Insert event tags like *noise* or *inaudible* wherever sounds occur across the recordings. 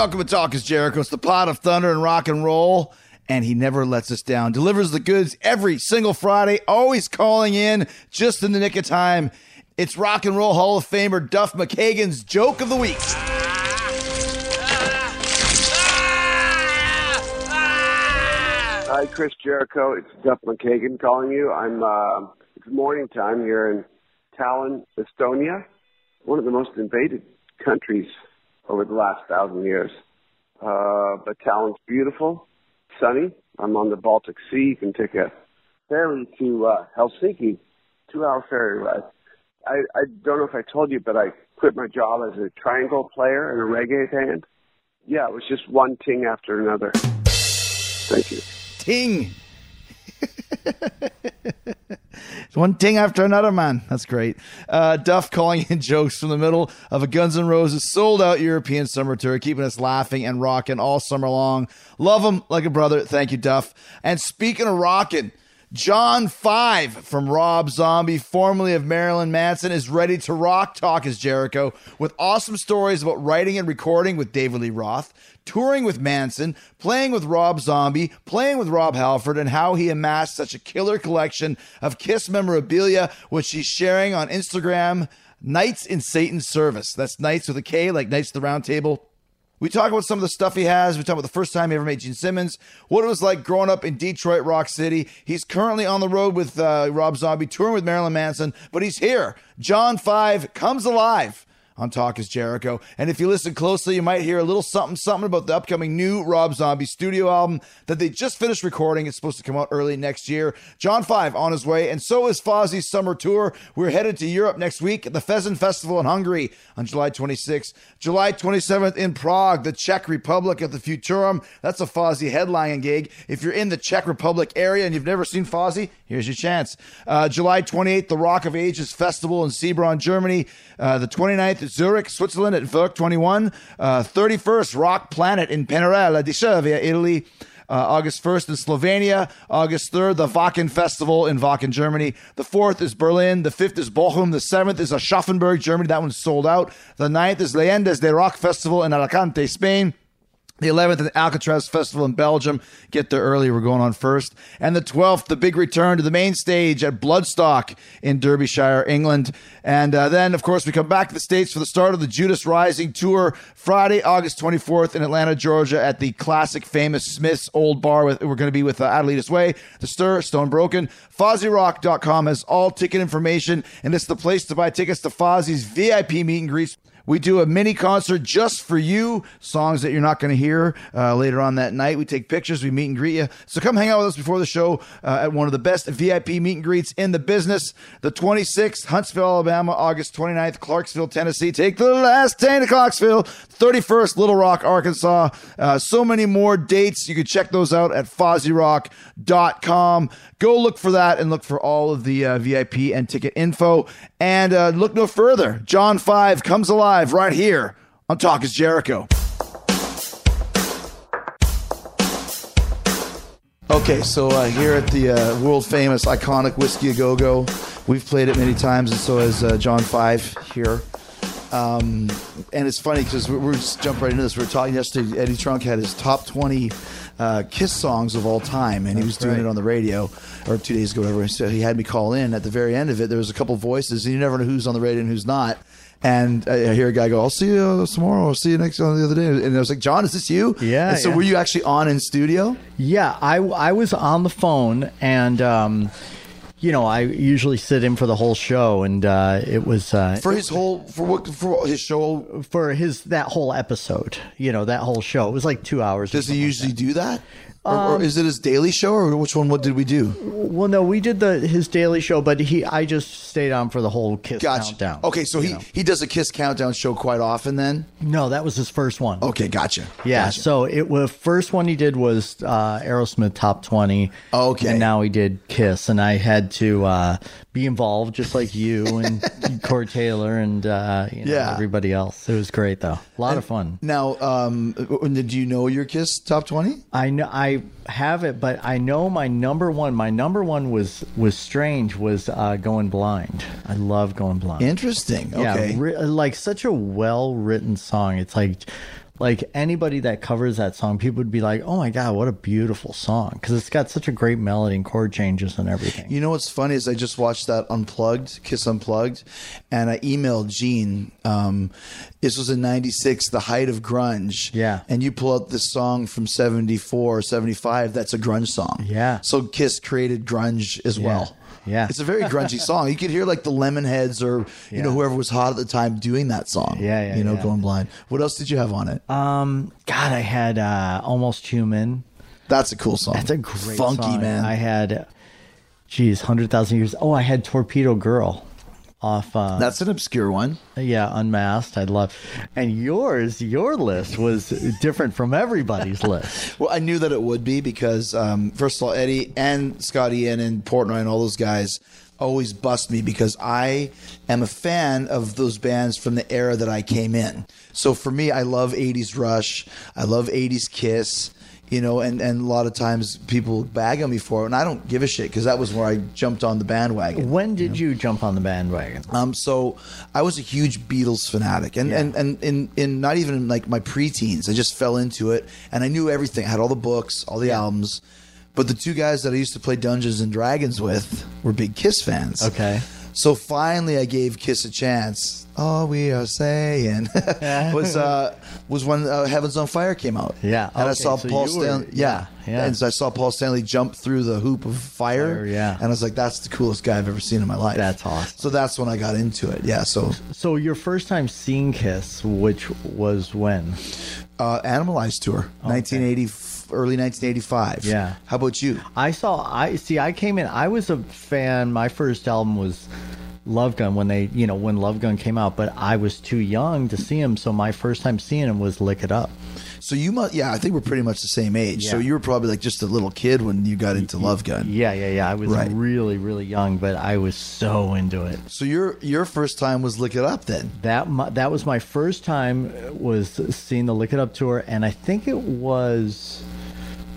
Welcome to Talk is Jericho. It's the pot of thunder and rock and roll, and he never lets us down. Delivers the goods every single Friday, always calling in just in the nick of time. It's Rock and Roll Hall of Famer Duff McKagan's Joke of the Week. Hi, Chris Jericho. It's Duff McKagan calling you. I'm. Uh, it's morning time here in Tallinn, Estonia, one of the most invaded countries over the last thousand years. Uh, but Tallinn's beautiful, sunny. I'm on the Baltic Sea. You can take a ferry to uh, Helsinki, two-hour ferry ride. I, I don't know if I told you, but I quit my job as a triangle player and a reggae band. Yeah, it was just one thing after another. Thank you. It's *laughs* one ting after another, man. That's great. Uh, Duff calling in *laughs* jokes from the middle of a Guns N' Roses sold out European summer tour, keeping us laughing and rocking all summer long. Love him like a brother. Thank you, Duff. And speaking of rocking, John Five from Rob Zombie, formerly of Marilyn Manson, is ready to rock Talk is Jericho with awesome stories about writing and recording with David Lee Roth, touring with Manson, playing with Rob Zombie, playing with Rob Halford, and how he amassed such a killer collection of Kiss memorabilia, which he's sharing on Instagram. Knights in Satan's Service. That's Knights with a K, like Knights of the Round Table. We talk about some of the stuff he has. We talk about the first time he ever met Gene Simmons, what it was like growing up in Detroit, Rock City. He's currently on the road with uh, Rob Zombie, touring with Marilyn Manson, but he's here. John Five comes alive on Talk is Jericho. And if you listen closely, you might hear a little something, something about the upcoming new Rob Zombie studio album that they just finished recording. It's supposed to come out early next year. John Five on his way, and so is Fozzy's summer tour. We're headed to Europe next week at the Fezen Festival in Hungary on July 26th. July 27th in Prague, the Czech Republic at the Futurum. That's a Fozzy headlining gig. If you're in the Czech Republic area and you've never seen Fozzy, here's your chance. Uh, July 28th, the Rock of Ages Festival in Seebronn, Germany. Uh, the 29th, Zurich, Switzerland at Werk 21. Uh, 31st, Rock Planet in Pinarella di Cervia, Italy. Uh, August 1st in Slovenia. August 3rd, the Wacken Festival in Wacken, Germany. The 4th is Berlin. The 5th is Bochum. The 7th is Aschaffenburg, Germany. That one's sold out. The 9th is Leyendas de Rock Festival in Alicante, Spain. The 11th, the Alcatraz Festival in Belgium. Get there early. We're going on first. And the 12th, the big return to the main stage at Bloodstock in Derbyshire, England. And uh, then, of course, we come back to the States for the start of the Judas Rising Tour Friday, August 24th in Atlanta, Georgia at the classic famous Smith's Old Bar. With, we're going to be with uh, Adelita's Way, The Stir, Stone Broken. FozzyRock.com has all ticket information, and it's the place to buy tickets to Fozzy's VIP meet and greets. We do a mini concert just for you, songs that you're not going to hear uh, later on that night. We take pictures, we meet and greet you. So come hang out with us before the show uh, at one of the best VIP meet and greets in the business. The 26th, Huntsville, Alabama, August 29th, Clarksville, Tennessee. Take the last train to Clarksville. 31st, Little Rock, Arkansas. Uh, so many more dates. You can check those out at FozzyRock.com. Go look for that and look for all of the uh, VIP and ticket info. And uh, look no further. John 5 comes alive right here on Talk is Jericho. Okay, so uh, here at the uh, world famous iconic Whisky A Go Go, we've played it many times, and so has uh, John Five here. Um, and it's funny because we're, we're just jump right into this. We were talking yesterday. Eddie Trunk had his top twenty uh, Kiss songs of all time, and he was doing right. it on the radio or two days ago, whatever. So he had me call in. At the very end of it, there was a couple voices, and you never know who's on the radio and who's not. And I hear a guy go, "I'll see you tomorrow. I'll see you next on the other day." And I was like, "John, is this you?" Yeah, And so yeah. were you actually on in studio? Yeah, I, I was on the phone and, um, you know, I usually sit in for the whole show, and uh, it was uh, for his whole for what for his show? for his that whole episode. You know, that whole show. It was like two hours. Does he like usually that. do that? Or, Um, or is it his daily show, or which one? What did we do? Well, no, we did the his daily show, but he I just stayed on for the whole Kiss Gotcha. countdown. Okay, so he know. he does a Kiss countdown show quite often. Then no, that was his first one. okay, gotcha. Yeah, Gotcha. so it was first one he did was uh, Aerosmith Top Twenty. Okay. and now he did Kiss, and I had to uh, be involved just like you and *laughs* Corey Taylor and uh, you know, Yeah. everybody else. It was great though, a lot of fun. now, um, did you know your Kiss top twenty? I know I have it, but I know my number one. My number one was was strange. Was uh, Going Blind. I love Going Blind. Interesting. Okay. Yeah, ri- like such a well written song. It's like like anybody that covers that song, people would be like, "Oh my god, what a beautiful song!" Because it's got such a great melody and chord changes and everything. You know what's funny is I just watched that Unplugged, Kiss Unplugged, and I emailed Gene. Um, this was in 96, the height of grunge. Yeah. And you pull out this song from 74, or 75, that's a grunge song. Yeah. So Kiss created grunge as well. Yeah. It's a very grungy *laughs* song. You could hear like the Lemonheads or, you know, whoever was hot at the time doing that song. Yeah, yeah, You know, yeah. going blind. What else did you have on it? Um, God, I had uh, Almost Human. that's a cool song. That's a great Funky, song. man. I had, geez, hundred thousand years. Oh, I had Torpedo Girl off. Uh, that's an obscure one. yeah, Unmasked. I'd love, and yours, your list was different from everybody's *laughs* list. Well, I knew that it would be because, um, first of all, Eddie and Scotty Ian and Portnoy and all those guys always bust me because I am a fan of those bands from the era that I came in. So for me, I love 80s Rush, I love 80s Kiss. You know, and, and a lot of times people bag on me for it, and I don't give a shit because that was where I jumped on the bandwagon. When did you jump on the bandwagon? Um, so I was a huge Beatles fanatic, and and and in in not even in like my preteens, I just fell into it, and I knew everything. I had all the books, all the albums, but the two guys that I used to play Dungeons and Dragons with were big Kiss fans. Okay. So finally, I gave Kiss a chance. All we are saying *laughs* was uh, was when uh, Heavens on Fire came out. Yeah, and I saw so Paul you were- Stanley. Yeah, yeah, and so I saw Paul Stanley jump through the hoop of fire. Fire, yeah. and I was like, "That's the coolest guy I've ever seen in my life." That's awesome. So that's when I got into it. Yeah. So So your first time seeing Kiss, which was when? uh, Animalized tour, 1980, early 1985. Yeah. How about you? I saw. I see. I came in. I was a fan. My first album was Love Gun when they, you know, when Love Gun came out. But I was too young to see him. So my first time seeing him was Lick It Up. So you must. Yeah, I think we're pretty much the same age. So you were probably like just a little kid when you got into Love Gun. Yeah, yeah, yeah. I was Right. really, really young, but I was so into it. So your your first time was Lick It Up then. That that was my first time uh, was seeing the Lick It Up tour, and I think it was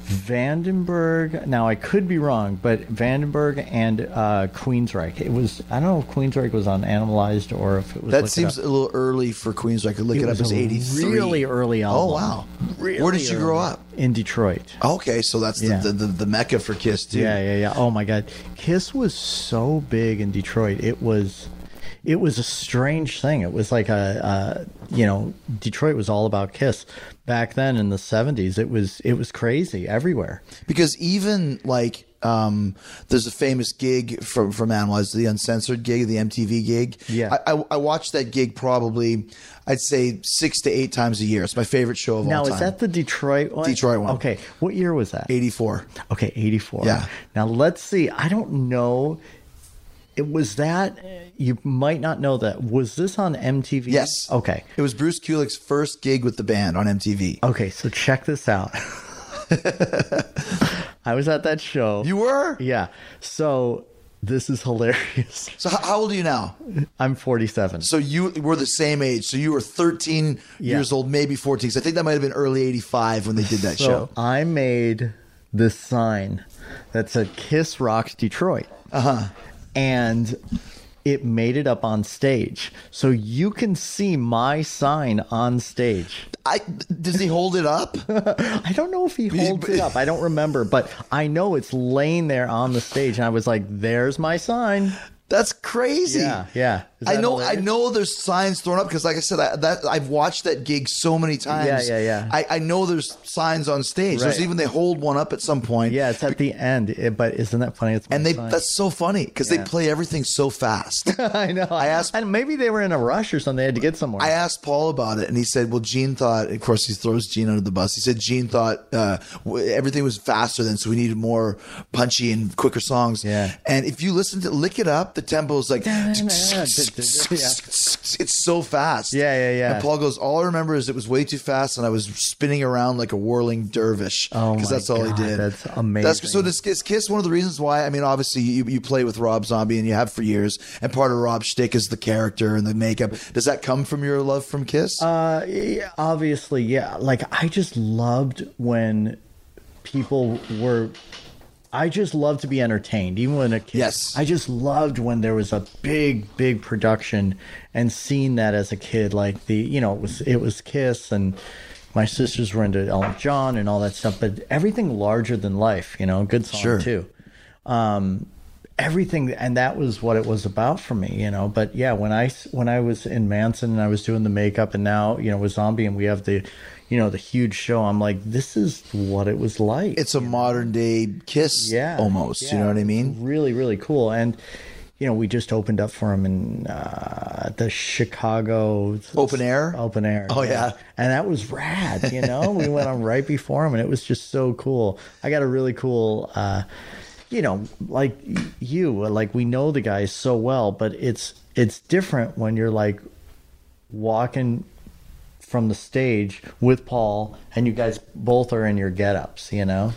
Vandenberg. Now I could be wrong, but Vandenberg and uh, Queensryche. It was I don't know if Queensryche was on Animalized or if it was. That seems a little early for Queensryche. I could look It It, Up as a 83. really early album. Oh wow. Really Where did you grow up? In Detroit. Okay, so that's the, Yeah. the, the, the mecca for Kiss too. Yeah, yeah, yeah. Oh my God, Kiss was so big in Detroit. It was, it was a strange thing. It was like a, a you know, Detroit was all about Kiss back then in the seventies. It was, it was crazy everywhere. because even like um, there's a famous gig from from Animalized, the uncensored gig, the MTV gig. Yeah. I, I, I watched that gig probably, I'd say six to eight times a year. It's my favorite show of all. Now is that the Detroit one? Detroit one. Okay, what year was that? eighty four? Okay, eighty four. Yeah. Now let's see. I don't know. It was that you might not know that. Was this on MTV? Yes. Okay. It was Bruce Kulick's first gig with the band on MTV. Okay, so check this out. *laughs* I was at that show. You were? Yeah. So this is hilarious. So how, how old are you now? I'm 47. So you were the same age. So you were 13 Yeah. years old, maybe 14. So I think that might have been early 85 when they did that So show. I made this sign that said Kiss Rocks Detroit. Uh Uh-huh. And it made it up on stage. So you can see my sign on stage. I, does he hold it up? *laughs* I don't know if he holds it *laughs* up. I don't remember, but I know it's laying there on the stage. And I was like, there's my sign. That's crazy. Yeah, yeah. I know, I know. There's signs thrown up because, like I said, I, that I've watched that gig so many times. Yeah, yeah, yeah. I, I know there's signs on stage. There's even they hold one up at some point. Yeah, it's at the end. It- but isn't that funny? It's and they sign. that's so funny because Yeah. they play everything so fast. *laughs* I know. I asked- and maybe they were in a rush or something. They had to get somewhere. I asked Paul about it, and he said, "Well, Gene thought. Of course, he throws Gene under the bus. He said Gene thought uh, everything was faster than, so we needed more punchy and quicker songs. Yeah. And if you listen to "Lick It Up," the tempo is like *laughs* *laughs* it's so fast. Yeah, yeah, yeah. And Paul goes, "All I remember is it was way too fast, and I was spinning around like a whirling dervish. Oh because that's all God, he did. that's amazing. so this Kiss, Kiss one of the reasons why? I mean, obviously you, you play with Rob Zombie and you have for years, and part of Rob's shtick is the character and the makeup. Does that come from your love from Kiss? Uh, yeah, obviously, yeah. Like I just loved when people were. I just love to be entertained, even when a kid. Yes. I just loved when there was a big, big production, and seeing that as a kid, like the you know it was it was Kiss and. My sisters were into Elton John and all that stuff, but everything larger than life, you know, good song Sure. too. Um, everything, and that was what it was about for me, you know. But yeah, when I when I was in Manson and I was doing the makeup, and now you know with Zombie, and we have the, you know, the huge show. I'm like, this is what it was like. it's a modern day Kiss, yeah, almost. You know what I mean? Really, really cool. And you know, we just opened up for him in uh, the Chicago Open air? Open air. Oh, yeah. and that was rad. You know, we went on right before him, and it was just so cool. I got a really cool. Uh, you know, like you, like we know the guys so well, but it's it's different when you're like walking from the stage with Paul, and you guys both are in your get-ups. You know.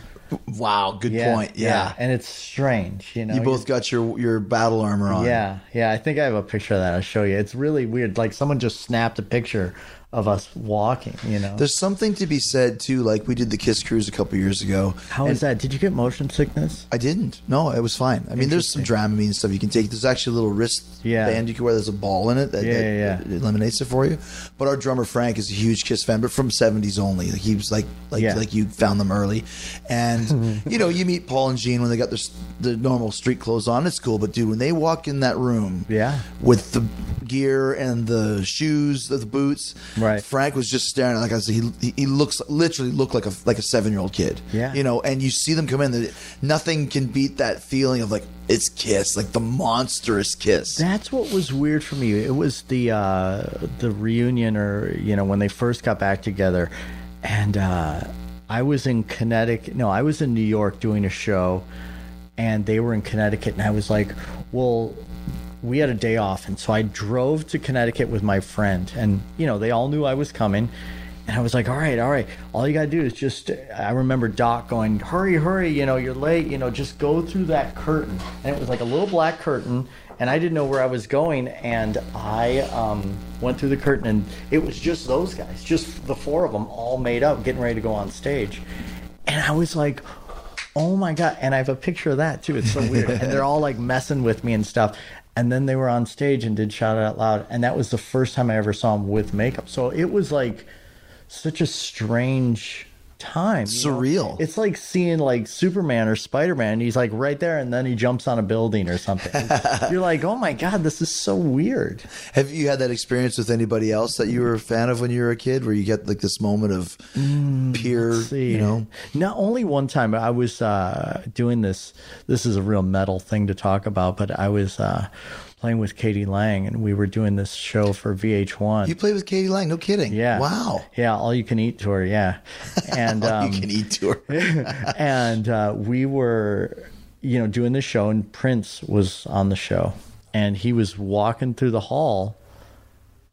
Wow, good Yeah, point. Yeah. and it's strange, you know. You both got your your battle armor on. Yeah, yeah. I think I have a picture of that. I'll show you. It's really weird. Like someone just snapped a picture of us walking. You know. There's something to be said too. Like we did the Kiss cruise a couple years ago. How is that? Did you get motion sickness? I didn't. No, it was fine. I mean, there's some Dramamine stuff you can take. There's actually a little wrist Yeah. band you can wear. There's a ball in it that, Yeah, that yeah, eliminates it for you. But our drummer Frank is a huge Kiss fan, but from '70s only. Like, he was like like like you found them early, and *laughs* you know you meet Paul and Gene when they got their the normal street clothes on. It's cool, but dude, when they walk in that room, Yeah. with the gear and the shoes, the boots, Right. Frank was just staring. At like I said, he he looks literally looked like a like a seven year old kid. Yeah. you know, and you see them come in. that Nothing can beat that feeling of like it's Kiss, like the monstrous Kiss. That's what was weird for me. It was the uh, the reunion, or you know, when they first got back together, and uh, I was in Connecticut. No, I was in New York doing a show, and they were in Connecticut, and I was like, well. We had a day off, and so I drove to Connecticut with my friend, and you know they all knew I was coming, and I was like, all right, all right, all you gotta do is just. I remember Doc going, hurry, hurry, you know, you're late, you know, just go through that curtain, and it was like a little black curtain, and I didn't know where I was going, and I um, went through the curtain, and it was just those guys, just the four of them, all made up, getting ready to go on stage, and I was like, oh my god, and I have a picture of that too. It's so weird, *laughs* and they're all like messing with me and stuff. And then they were on stage and did shout it out loud, and that was the first time I ever saw them with makeup. So it was like such a strange time. you know? Surreal. It's like seeing like Superman or Spider Man. He's like right there, and then he jumps on a building or something. *laughs* You're like, oh my god, this is so weird. Have you had that experience with anybody else that you were a fan of when you were a kid, where you get like this moment of pure, Mm, See, you know? not only one time I was uh, doing this. This is a real metal thing to talk about, but I was uh, playing with k.d. lang, and we were doing this show for VH1. You played with k.d. lang? No kidding. yeah. Wow. Yeah, all you can eat tour. Yeah, *laughs* and um, you can eat to her. *laughs* and uh, we were, you know, doing the show, and Prince was on the show, and he was walking through the hall,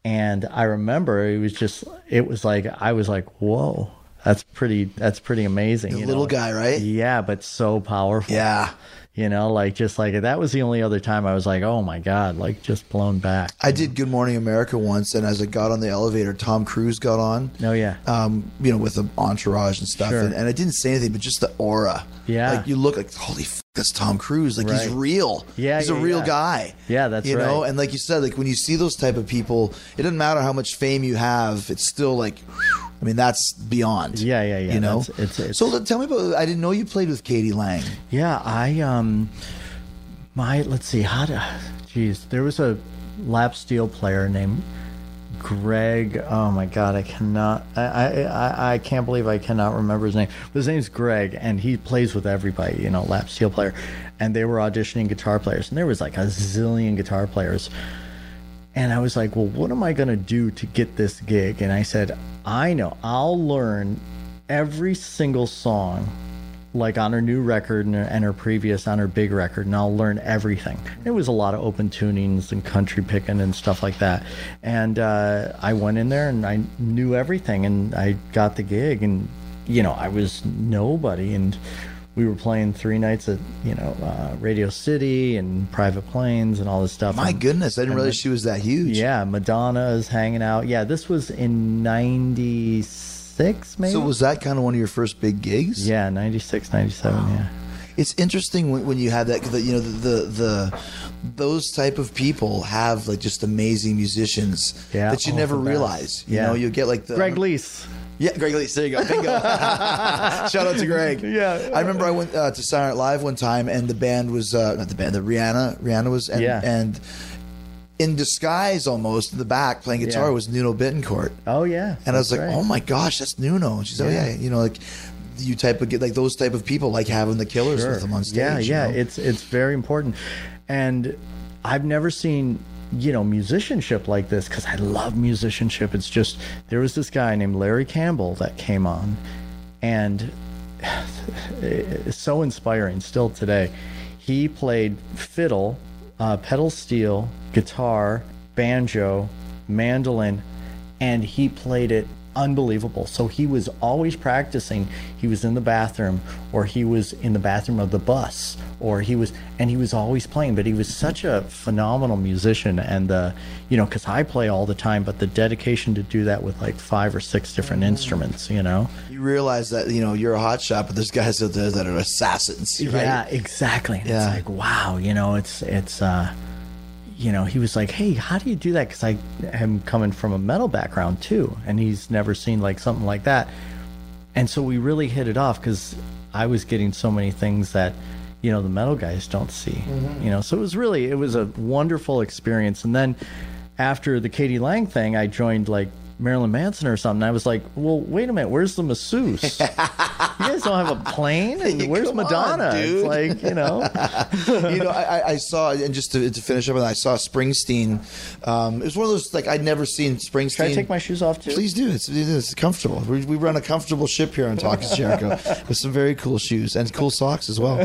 and I remember it was just, it was like I was like, whoa, that's pretty, that's pretty amazing. The little know? guy, right? Yeah, but so powerful. Yeah. You know, like just like that was the only other time I was like, oh my god, like just blown back. I did Good Morning America once, and as I got on the elevator, Tom Cruise got on. Oh, yeah. Um, you know, with the entourage and stuff, Sure. and, and I didn't say anything, but just the aura. Yeah. like you look like holy, f- that's Tom Cruise. Like he's real. Yeah, he's a real yeah. guy. Yeah, that's you know, and like you said, like when you see those type of people, it doesn't matter how much fame you have. It's still like, I mean, that's beyond. Yeah, yeah, yeah. You know, it's- it's- so tell me about. I didn't know you played with k.d. lang. Yeah, I um my let's see how to geez, there was a lap steel player named Greg. Oh my God, I cannot. I, I I I can't believe I cannot remember his name. But his name's Greg, and he plays with everybody. You know, lap steel player, and they were auditioning guitar players, and there was like a zillion guitar players. And I was like, well, what am I going to do to get this gig? And I said, I know, I'll learn every single song, like on her new record and her, and her previous on her big record, and I'll learn everything. It was a lot of open tunings and country picking and stuff like that. And uh, I went in there and I knew everything, and I got the gig, and you know, I was nobody, and we were playing three nights at you know uh, Radio City and Private Planes and all this stuff. My And- goodness, I didn't realize she was that huge. yeah, Madonna is hanging out. Yeah, this was in '96, maybe. So was that kind of one of your first big gigs? yeah, '96, '97. Yeah. It's interesting when, when you have that, you know, the, the the those type of people have like just amazing musicians Yeah, that you never realize. You Yeah. know, you get like the Greg Leisz. Yeah, Greg Leisz. There you go. Bingo. *laughs* Shout out to Greg. Yeah. I remember I went uh, to Silent Live one time, and the band was uh, not the band, the Rihanna. Rihanna was, and, Yeah. and in disguise almost in the back playing guitar Yeah. was Nuno Bettencourt. Oh yeah. And I was like, right. oh my gosh, that's Nuno. And she's like, oh, Yeah. yeah, you know, like you type of get like those type of people like having the killers Sure. with them on stage. Yeah, you yeah, know? it's it's very important, and I've never seen you know musicianship like this because I love musicianship. It's just there was this guy named Larry Campbell that came on, and *sighs* it's so inspiring still today. He played fiddle, uh, pedal steel, guitar, banjo, mandolin, and he played it unbelievable. So he was always practicing. He was in the bathroom, or he was in the bathroom of the bus, or he was, and he was always playing. But he was such a phenomenal musician, and uh, you know, because I play all the time, but the dedication to do that with like five or six different instruments, you know. you realize that you know you're a hot shot, but there's guys out there that are assassins. Right? Yeah, exactly. And Yeah. It's like, wow, you know, it's it's uh you know, he was like, "Hey, how do you do that?" Because I am coming from a metal background too, and he's never seen like something like that. And so we really hit it off because I was getting so many things that you know the metal guys don't see. Mm-hmm. You know, so it was really it was a wonderful experience. And then after the k.d. lang thing, I joined like Marilyn Manson or something. I was like, well, wait a minute, where's the masseuse? *laughs* you guys don't have a plane, and where's Come on, Madonna? dude. It's like you know. *laughs* you know, I, I- I saw, and just to, to finish up, I saw Springsteen. Um, it was one of those like I'd never seen Springsteen. Can I take my shoes off too? Please do. It's, it's comfortable. We, we run a comfortable ship here on Talk is *laughs* Jericho with some very cool shoes and cool socks as well.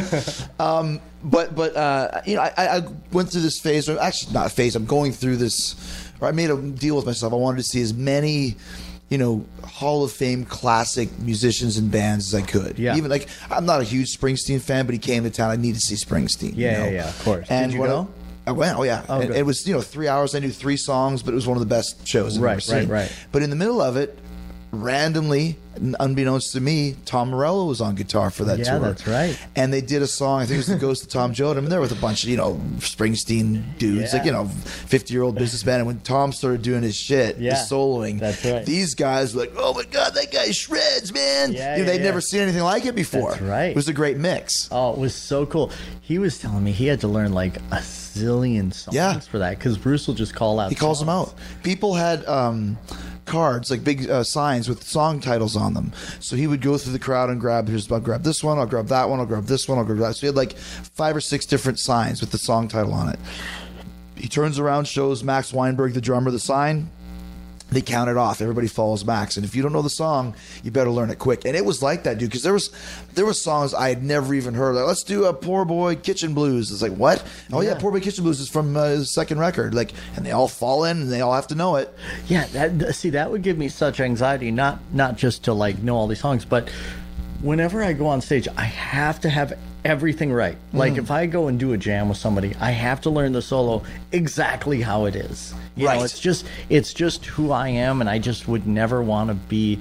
Um, but but uh, you know, I, I went through this phase. Or actually, not phase. I'm going through this. Or I made a deal with myself. I wanted to see as many. You know, Hall of Fame classic musicians and bands as I could. Yeah. Even like I'm not a huge Springsteen fan, but he came to town. I need to see Springsteen. you Yeah, know? yeah, yeah, of course. And Did you go? I, I went. Oh yeah. Oh, it was you know three hours. I knew three songs, but it was one of the best shows I've Right, ever seen. right, right. But in the middle of it, randomly, unbeknownst to me, Tom Morello was on guitar for that Yeah, tour. that's right. And they did a song. I think it was "The Ghost of Tom Joad." I mean, there with a bunch of you know Springsteen dudes, Yeah. like you know, fifty-year-old businessman. And when Tom started doing his shit, Yeah, his soloing, that's right. These guys were like, "Oh my god, that guy shreds, man!" Yeah, you know, yeah, they'd never seen anything like it before. That's right. It was a great mix. Oh, it was so cool. He was telling me he had to learn like a zillion songs Yeah. for that because Bruce will just call out. He calls them out. People had um, cards, like big uh, signs with song titles on them. So he would go through the crowd and grab, here's, I'll grab this one, I'll grab that one, I'll grab this one, I'll grab that. So he had like five or six different signs with the song title on it. He turns around, shows Max Weinberg, the drummer, the sign. They count it off. Everybody follows Max, and if you don't know the song, you better learn it quick. And it was like that, dude, because there was there was songs I had never even heard. Like, let's do a Poor Boy Kitchen Blues. It's like what? Oh yeah, Yeah. Poor Boy Kitchen Blues is from uh, his second record. Like, and they all fall in, and they all have to know it. Yeah, that, see, that would give me such anxiety. Not not just to like know all these songs, but whenever I go on stage, I have to have everything right. Like Mm. if I go and do a jam with somebody, I have to learn the solo exactly how it is. You Right. know, it's just it's just who I am, and I just would never want to be.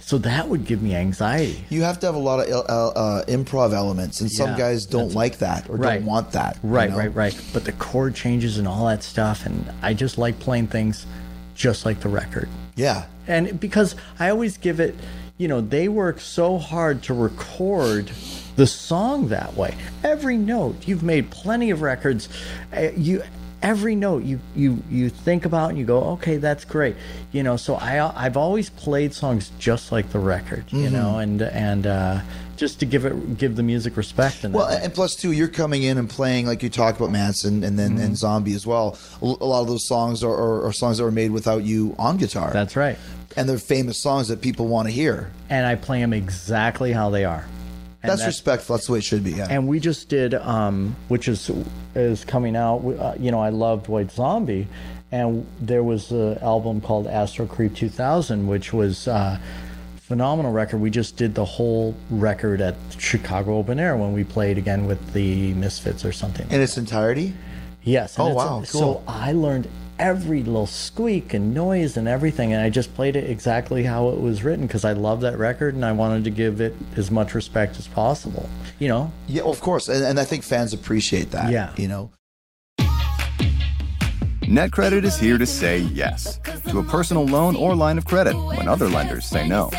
So that would give me anxiety. You have to have a lot of uh, uh, improv elements, and some Yeah, guys don't like that or Right. don't want that. you Right, know? right, right. But the chord changes and all that stuff, and I just like playing things just like the record. Yeah, and because I always give it, you know, they work so hard to record the song that way. Every note, you've made plenty of records. Uh, You every note you you you think about and you go, okay, that's great. You know, so I I've always played songs just like the record, you Mm-hmm. know, and and uh, just to give it give the music respect. And Well, and plus too, you're coming in and playing like you talked about Manson and then Mm-hmm. and Zombie as well. A a lot of those songs are, are, are songs that were made without you on guitar. that's right. and they're famous songs that people want to hear. And I play them exactly how they are. And That's respectful. That's the way it should be. Yeah. and we just did um, which is is coming out uh, you know i loved white zombie and there was an album called astro creep 2000 which was uh, phenomenal record we just did the whole record at chicago open air when we played again with the misfits or something in its entirety. yes and Oh, wow, cool. so i learned every little squeak and noise and everything and i just played it exactly how it was written because i love that record and i wanted to give it as much respect as possible you know Yeah, of course, and, and I think fans appreciate that. Yeah. you know. NetCredit is here to say yes to a personal loan or line of credit when other lenders say no.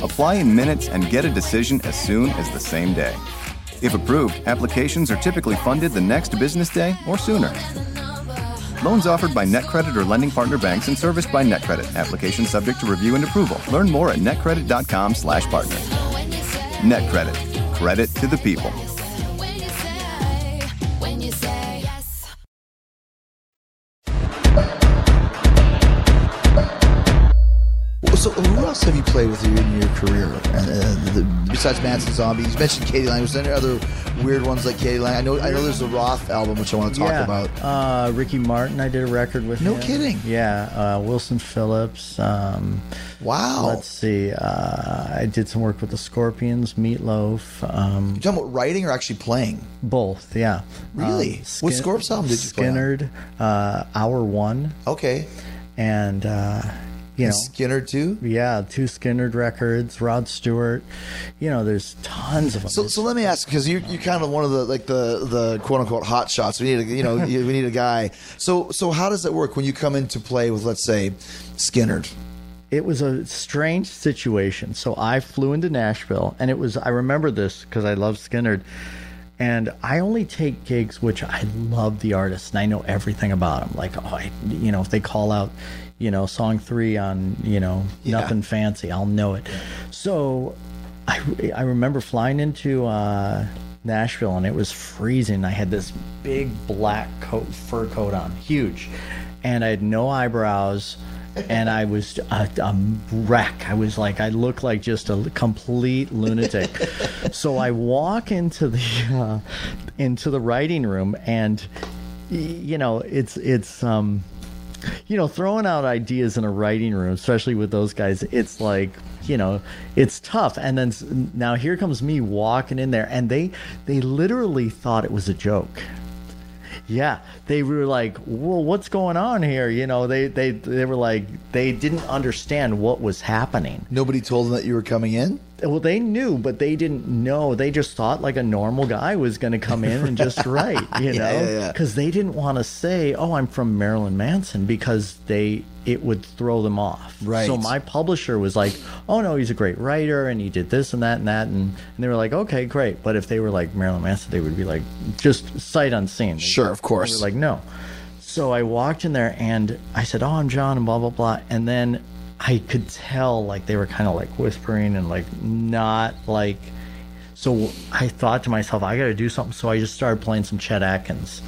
Apply in minutes and get a decision as soon as the same day. If approved, applications are typically funded the next business day or sooner. Loans offered by NetCredit or lending partner banks and serviced by NetCredit. Application subject to review and approval. Learn more at netcredit.com/partner. NetCredit. Credit to the people. Have you in your career? Uh, the, besides Manson Zombie, you mentioned k.d. lang. Was there any other weird ones like k.d. lang? I know, I know. There's the Roth album, which I want to talk about. Uh, Ricky Martin, I did a record with. No him. kidding. Yeah, uh, Wilson Phillips. Um, Wow. Let's see. Uh, I did some work with the Scorpions, Meatloaf. Um, you talking about writing or actually playing? both, yeah. Really? Um, What Scorps album did you play? Skynyrd, uh, Hour One, Okay. and uh, you know. Skinner too. yeah, two Skynyrd records, Rod Stewart. You know, there's tons of them. So, so let me ask because you you kind of one of the like the the quote unquote hot shots. We need a you know *laughs* we need a guy. So so how does that work when you come into play with let's say Skynyrd? it was a strange situation. So I flew into Nashville, and it was I remember this because I love Skynyrd, and I only take gigs which I love the artist and I know everything about them. Like, oh, I, you know, if they call out, you know, song three on, you know, Yeah. nothing fancy, I'll know it. So I I remember flying into. Uh, Nashville and it was freezing. I had this big black coat, fur coat on, huge, and I had no eyebrows and I was a, a wreck. I was like, I looked like just a complete lunatic. *laughs* so I walk into the uh, into the writing room, and you know, it's it's um, you know, throwing out ideas in a writing room, especially with those guys, it's like you know, it's tough. And then now here comes me walking in there, and they they literally thought it was a joke. Yeah, they were like, "Well, what's going on here?" You know, they they they were like, they didn't understand what was happening. Nobody told them that you were coming in. Well, they knew, but they didn't know. They just thought like a normal guy was going to come in and just *laughs* write, you Yeah, know, yeah, yeah. because they didn't want to say, "Oh, I'm from Marilyn Manson," because they it would throw them off. Right. So my publisher was like, "Oh no, he's a great writer, and he did this and that and that," and, and they were like, "Okay, great." But if they were like Marilyn Manson, they would be like, just sight unseen. They- Sure, of course. they were like, no. So I walked in there and I said, "Oh, I'm John," and blah blah blah. And then I could tell like they were kind of like whispering and like not like. So I thought to myself, I got to do something. So I just started playing some Chet Atkins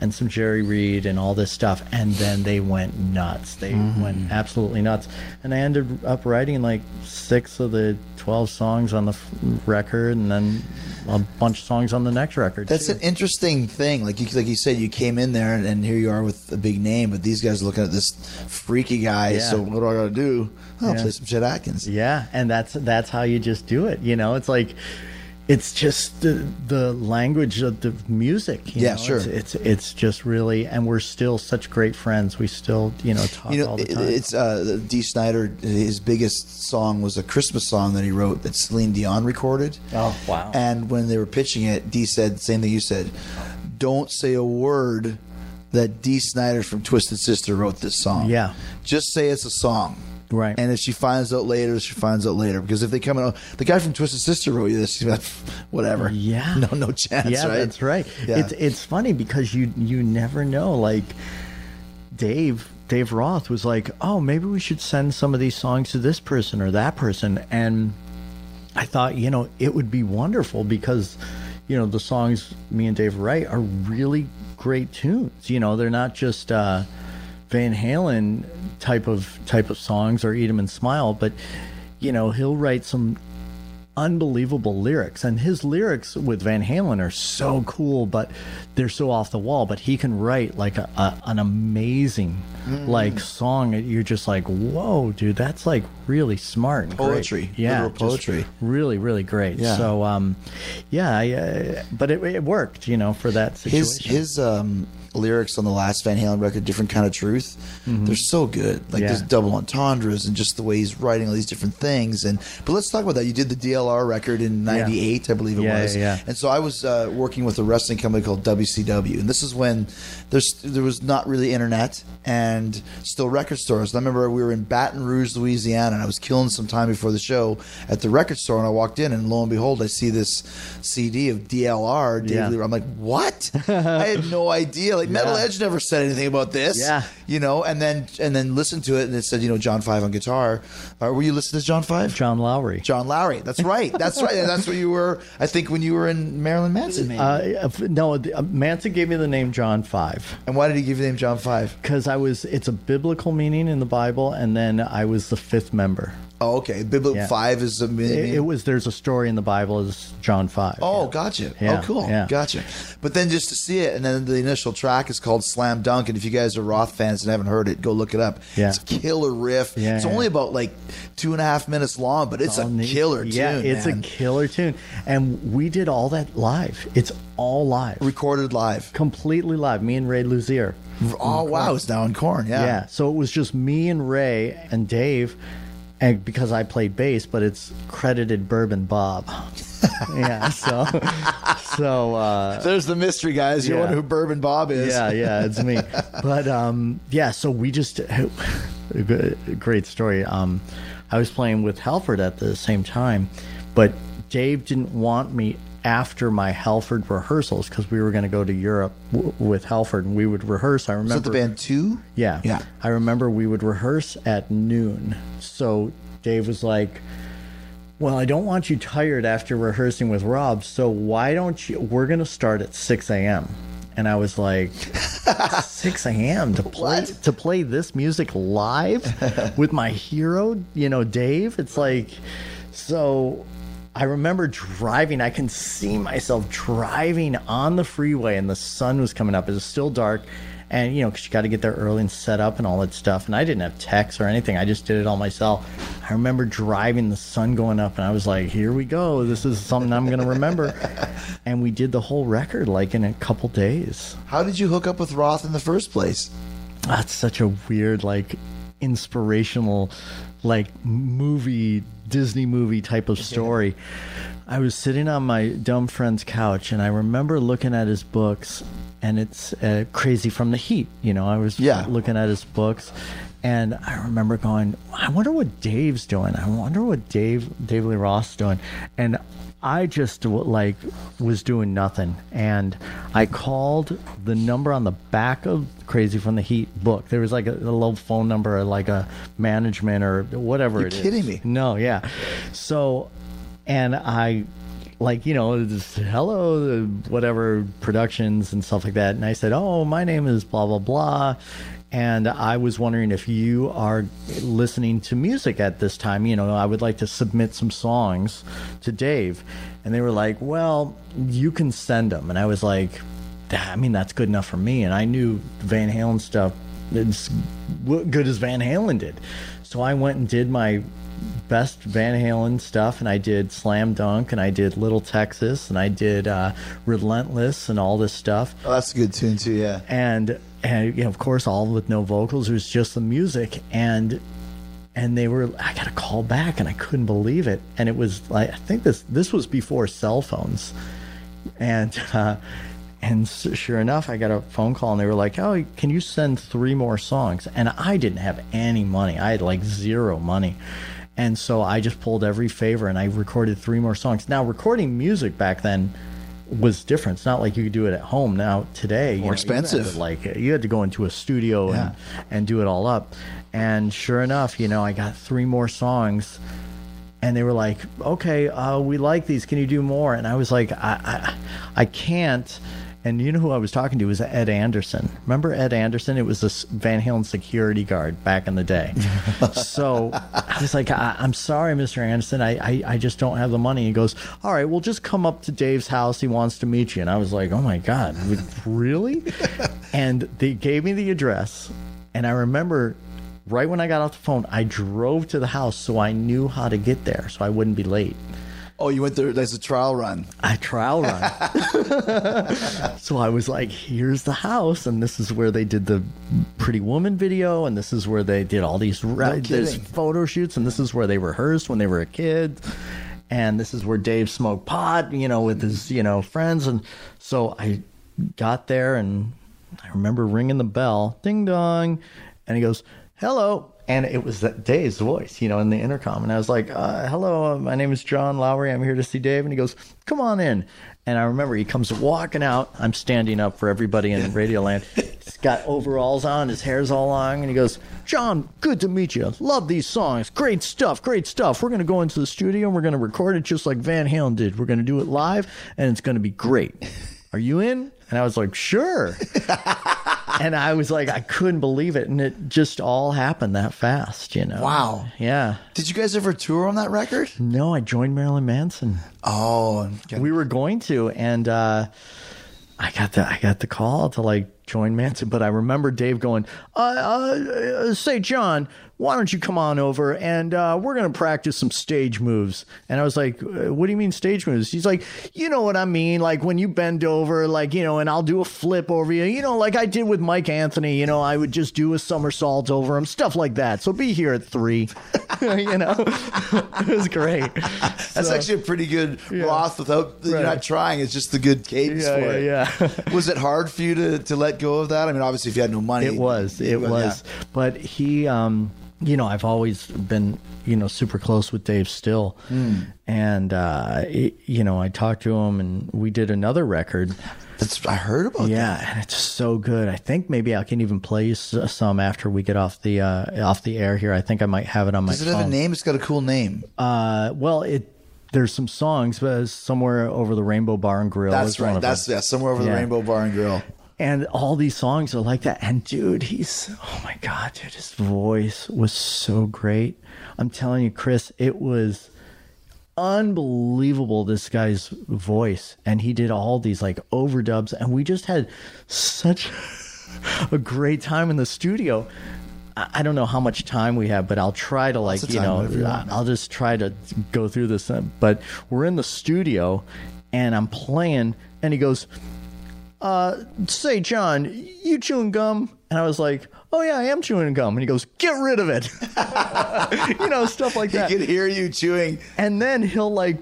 and some Jerry Reed and all this stuff. And then they went nuts. They Mm-hmm. went absolutely nuts. And I ended up writing like six of the 12 songs on the f- record and then a bunch of songs on the next record. That's too. an interesting thing. Like you, like you said, you came in there and, and here you are with a big name, but these guys are looking at this freaky guy. Yeah. So what do I got to do? I'll Yeah. play some Chet Atkins. Yeah, and that's that's how you just do it. You know, it's like it's just the, the language of the music. you Yeah, know? sure. It's, it's it's just really, and we're still such great friends. We still, you know, talk You know, all the time. it's uh, Dee Snider. His biggest song was a Christmas song that he wrote that Celine Dion recorded. oh wow! And when they were pitching it, Dee said the same thing you said. Don't say a word that Dee Snider from Twisted Sister wrote this song. Yeah. Just say it's a song. Right. And if she finds out later, she finds out later. Because if they come out, the guy from Twisted Sister wrote you this, she's like, *laughs* whatever. Yeah. No, no chance. yeah, right? that's right. Yeah. It's it's funny because you you never know. Like Dave Dave Roth was like, oh, maybe we should send some of these songs to this person or that person, and I thought, you know, it would be wonderful because, you know, the songs me and Dave write are really great tunes. You know, they're not just uh, Van Halen type of type of songs or Eat 'Em and Smile, but you know, he'll write some unbelievable lyrics and his lyrics with Van Halen are so cool but they're so off the wall but he can write like a, a an amazing like song you're just like whoa dude that's like really smart and great." Poetry, yeah poetry. really really great Yeah. so um yeah I, uh, but it, it worked you know for that situation his his um lyrics on the last Van Halen record, "Different Kind of Truth," they're so good. Like Mm-hmm. Yeah. there's double entendres and just the way he's writing all these different things. And but let's talk about that. You did the DLR record in '98, I believe it Yeah, was. yeah, yeah. And so I was uh, working with a wrestling company called WCW, and this is when there's there was not really internet and still record stores. And I remember we were in Baton Rouge, Louisiana, and I was killing some time before the show at the record store, and I walked in, and lo and behold, I see this CD of DLR. Dave Yeah. Lee- I'm like, what? *laughs* I had no idea. Like Metal Yeah. Edge never said anything about this. Yeah. you know, and then and then listen to it, and it said, you know, John Five on guitar. Were you listening to John Five? John Lowery John Lowery. That's right. That's right. And that's what you were. I think when you were in Marilyn Manson. uh, no uh, Manson gave me the name John 5 and why did he give you the name John Five? because I was it's a biblical meaning in the Bible and then I was the fifth member Oh, okay. Biblical Yeah. Five is a it, it was there's a story in the Bible is John 5 Oh, gotcha. Oh, yeah, oh, cool. yeah. Gotcha. But then just to see it, and then the initial track is called Slam Dunk. And if you guys are Roth fans and haven't heard it, go look it up. Yeah. It's a killer riff. Yeah, it's yeah. only about like two and a half minutes long, but it's a neat. killer Yeah, tune. it's man. a killer tune, and we did all that live. It's all live, recorded live. completely live. Me and Ray Luzier. Oh wow, it's now in Korn. Yeah. Yeah. So it was just me and Ray and Dave, and because I played bass, but it's credited Bourbon Bob. *laughs* yeah. So, so uh, There's the mystery, guys. You Yeah. wonder who Bourbon Bob is. yeah, yeah, it's me. *laughs* But um, yeah, so we just great story. Um, I was playing with Halford at the same time, but Dave didn't want me after my Halford rehearsals because we were going to go to Europe w- with Halford and we would rehearse. I remember that the band two? Yeah. Yeah. I remember we would rehearse at noon. So Dave was like, Well, I don't want you tired after rehearsing with Rob. So why don't you? We're going to start at 6 a.m. And I was like, *laughs* 6 a.m. to play to play this music live with my hero, you know, Dave. It's like, so I remember driving. I can see myself driving on the freeway, and the sun was coming up. It was still dark, and you know, because you got to get there early and set up and all that stuff. And I didn't have techs or anything. I just did it all myself. I remember driving, the sun going up, and I was like, "Here we go. This is something I'm going to remember." *laughs* and we did the whole record like in a couple days. How did you hook up with Roth in the first place? That's such a weird, like, inspirational, like, movie, Disney movie type of story. I was sitting on my dumb friend's couch and I remember looking at his books, and it's uh, Crazy from the Heat. You know, I was Yeah. looking at his books. And I remember going, I wonder what Dave's doing. I wonder what Dave Dave Lee Roth's doing. And I just like was doing nothing, and I called the number on the back of Crazy from the Heat book. There was like a, a little phone number, or like a management or whatever. You're it is. kidding me. No, yeah. So, and I like you know just, hello uh, whatever productions and stuff like that and i said oh my name is blah blah blah and i was wondering if you are listening to music at this time. You know i would like to submit some songs to dave. And they were like well you can send them and i was like i mean that's good enough for me. And i knew van halen stuff as good as van halen did. So i went and did my best Van Halen stuff, and I did Slam Dunk, and I did Little Texas, and I did uh, Relentless, and all this stuff. Oh, that's a good tune too. Yeah. And and you know, of course, all with no vocals. It was just the music, and and they were. I got a call back, and I couldn't believe it. And it was like I think this this was before cell phones, and. *laughs* Uh, And sure enough, I got a phone call and they were like, "Oh, can you send three more songs?" And I didn't have any money. I had like zero money. And so I just pulled every favor and I recorded three more songs. Now, recording music back then was different. It's not like you could do it at home. Now, today, you More know, you expensive. like you had to go into a studio Yeah. and, and do it all up. And sure enough, you know, I got three more songs and they were like, "Okay, uh, we like these. Can you do more?" And I was like, "I, I, I can't." And you know who I was talking to was Ed Anderson. Remember Ed Anderson? It was this Van Halen security guard back in the day. *laughs* so I was like, I, "I'm sorry, Mr. Anderson. I, I, I just don't have the money." He goes, "All right, well, just come up to Dave's house. He wants to meet you." And I was like, "Oh my god, *laughs* really?" and they gave me the address, and I remember right when I got off the phone, I drove to the house so I knew how to get there so I wouldn't be late. Oh, you went there as a trial run. A trial run. *laughs* so I was like, here's the house, and this is where they did the Pretty Woman video, and this is where they did all these re- kidding. photo shoots, and this is where they rehearsed when they were a kid. And this is where Dave smoked pot, you know, with his, you know, friends. And so I got there and I remember ringing the bell, ding dong. And he goes, hello. And it was that Dave's voice, you know, in the intercom. And I was like, uh, hello, my name is John Lowery. I'm here to see Dave. And he goes, come on in. And I remember he comes walking out. I'm standing up for everybody in Radioland. *laughs* He's got overalls on, his hair's all long. And he goes, John, good to meet you. Love these songs. Great stuff, great stuff. We're going to go into the studio and we're going to record it just like Van Halen did. We're going to do it live and it's going to be great. *laughs* Are you in? And I was like, sure. *laughs* and I was like, I couldn't believe it. And it just all happened that fast, you know? Wow. Yeah. Did you guys ever tour on that record? No, I joined Marilyn Manson. Oh, okay. We were going to, and uh, I got the I got the call to like join Manson. But I remember Dave going, uh, uh, "Say, John, why don't you come on over and uh, we're gonna practice some stage moves?" And I was like, "Uh, "What do you mean stage moves?" He's like, "You know what I mean? Like when you bend over, like you know, and I'll do a flip over you, you know, like I did with Mike Anthony. You know, I would just do a somersault over him, stuff like that. So be here at three. *laughs* you know, *laughs* it was great. That's So- actually a pretty good Roth without you're not trying. It's just the good cadence Yeah, for yeah, it. yeah. *laughs* was it hard for you to, to let go of that? I mean, obviously, if you had no money, It was. It was. But he, um, you know, I've always been, you know, super close with Dave still. Hmm. And, uh, it- you know, I talked to him and we did another record. That's I heard about. that. Yeah, and it's so good. I think maybe I can even play you some after we get off the uh, off the air here. I think I might have it on my Does it phone. have a name? It's got a cool name. Uh, well, it there's some songs, but somewhere over the Rainbow Bar and Grill. That's right. That's yeah, somewhere over the Rainbow Bar and Grill. And all these songs are like that. And dude, he's oh my god, dude, his voice was so great. I'm telling you, Chris, it was unbelievable this guy's voice. And he did all these like overdubs, and we just had such *laughs* a great time in the studio. I don't know how much time we have, but I'll try to like you know whatever you want, man. I'll just try to go through this. uh, But we're in the studio, and I'm playing, and he goes, uh, say, John, you chewing gum? And I was like, oh, yeah, I am chewing gum. And he goes, get rid of it. *laughs* you know, stuff like that. He could hear you chewing. And then he'll like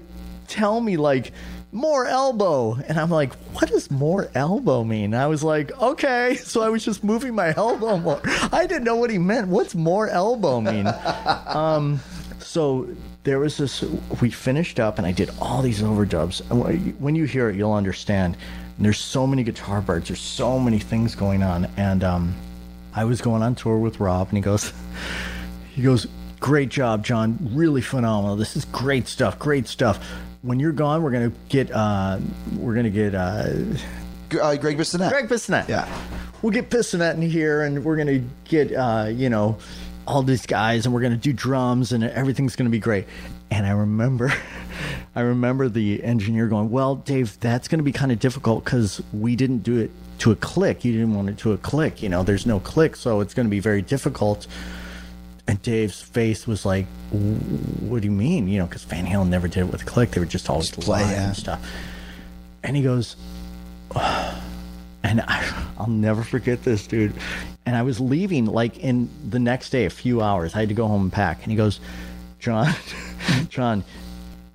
tell me, like, more elbow. And I'm like, what does more elbow mean? I was like, okay. *laughs* So I was just moving my elbow more. I didn't know what he meant. What's more elbow mean? *laughs* um, so there was this, we finished up and I did all these overdubs. And When you hear it, you'll understand. And there's so many guitar parts, there's so many things going on. And um, I was going on tour with Rob and he goes, *laughs* he goes, Great job, John. Really phenomenal. This is great stuff. Great stuff. When you're gone, we're gonna get uh, we're gonna get uh, Uh, Greg Bissonette. Greg Bissonette. Yeah. We'll get Bissonette in here, and we're gonna get uh, you know all these guys, and we're gonna do drums, and everything's gonna be great. And I remember, *laughs* I remember the engineer going, "Well, Dave, that's gonna be kind of difficult because we didn't do it to a click. You didn't want it to a click. You know, there's no click, so it's gonna be very difficult." And Dave's face was like, "What do you mean? You know, because Van Halen never did it with a click. They were just always Just play, yeah. and stuff." And he goes, and I, I'll never forget this, dude. And I was leaving like in the next day, a few hours. I had to go home and pack. And he goes, John, *laughs* John,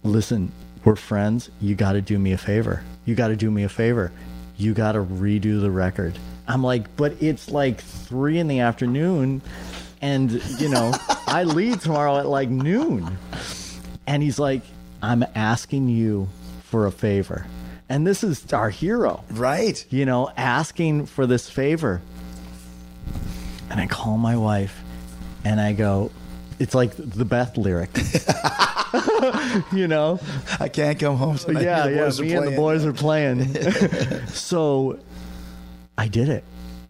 listen, we're friends. You got to do me a favor. You got to do me a favor. you got to redo the record. I'm like, but it's like three in the afternoon, and you know, I leave tomorrow at like noon. And he's like, I'm asking you for a favor. And this is our hero, Right. you know, asking for this favor. And I call my wife and I go, it's like the Beth lyric. *laughs* you know? I can't come home tonight. yeah, The yeah. boys are Me and the boys are playing. *laughs* so I did it.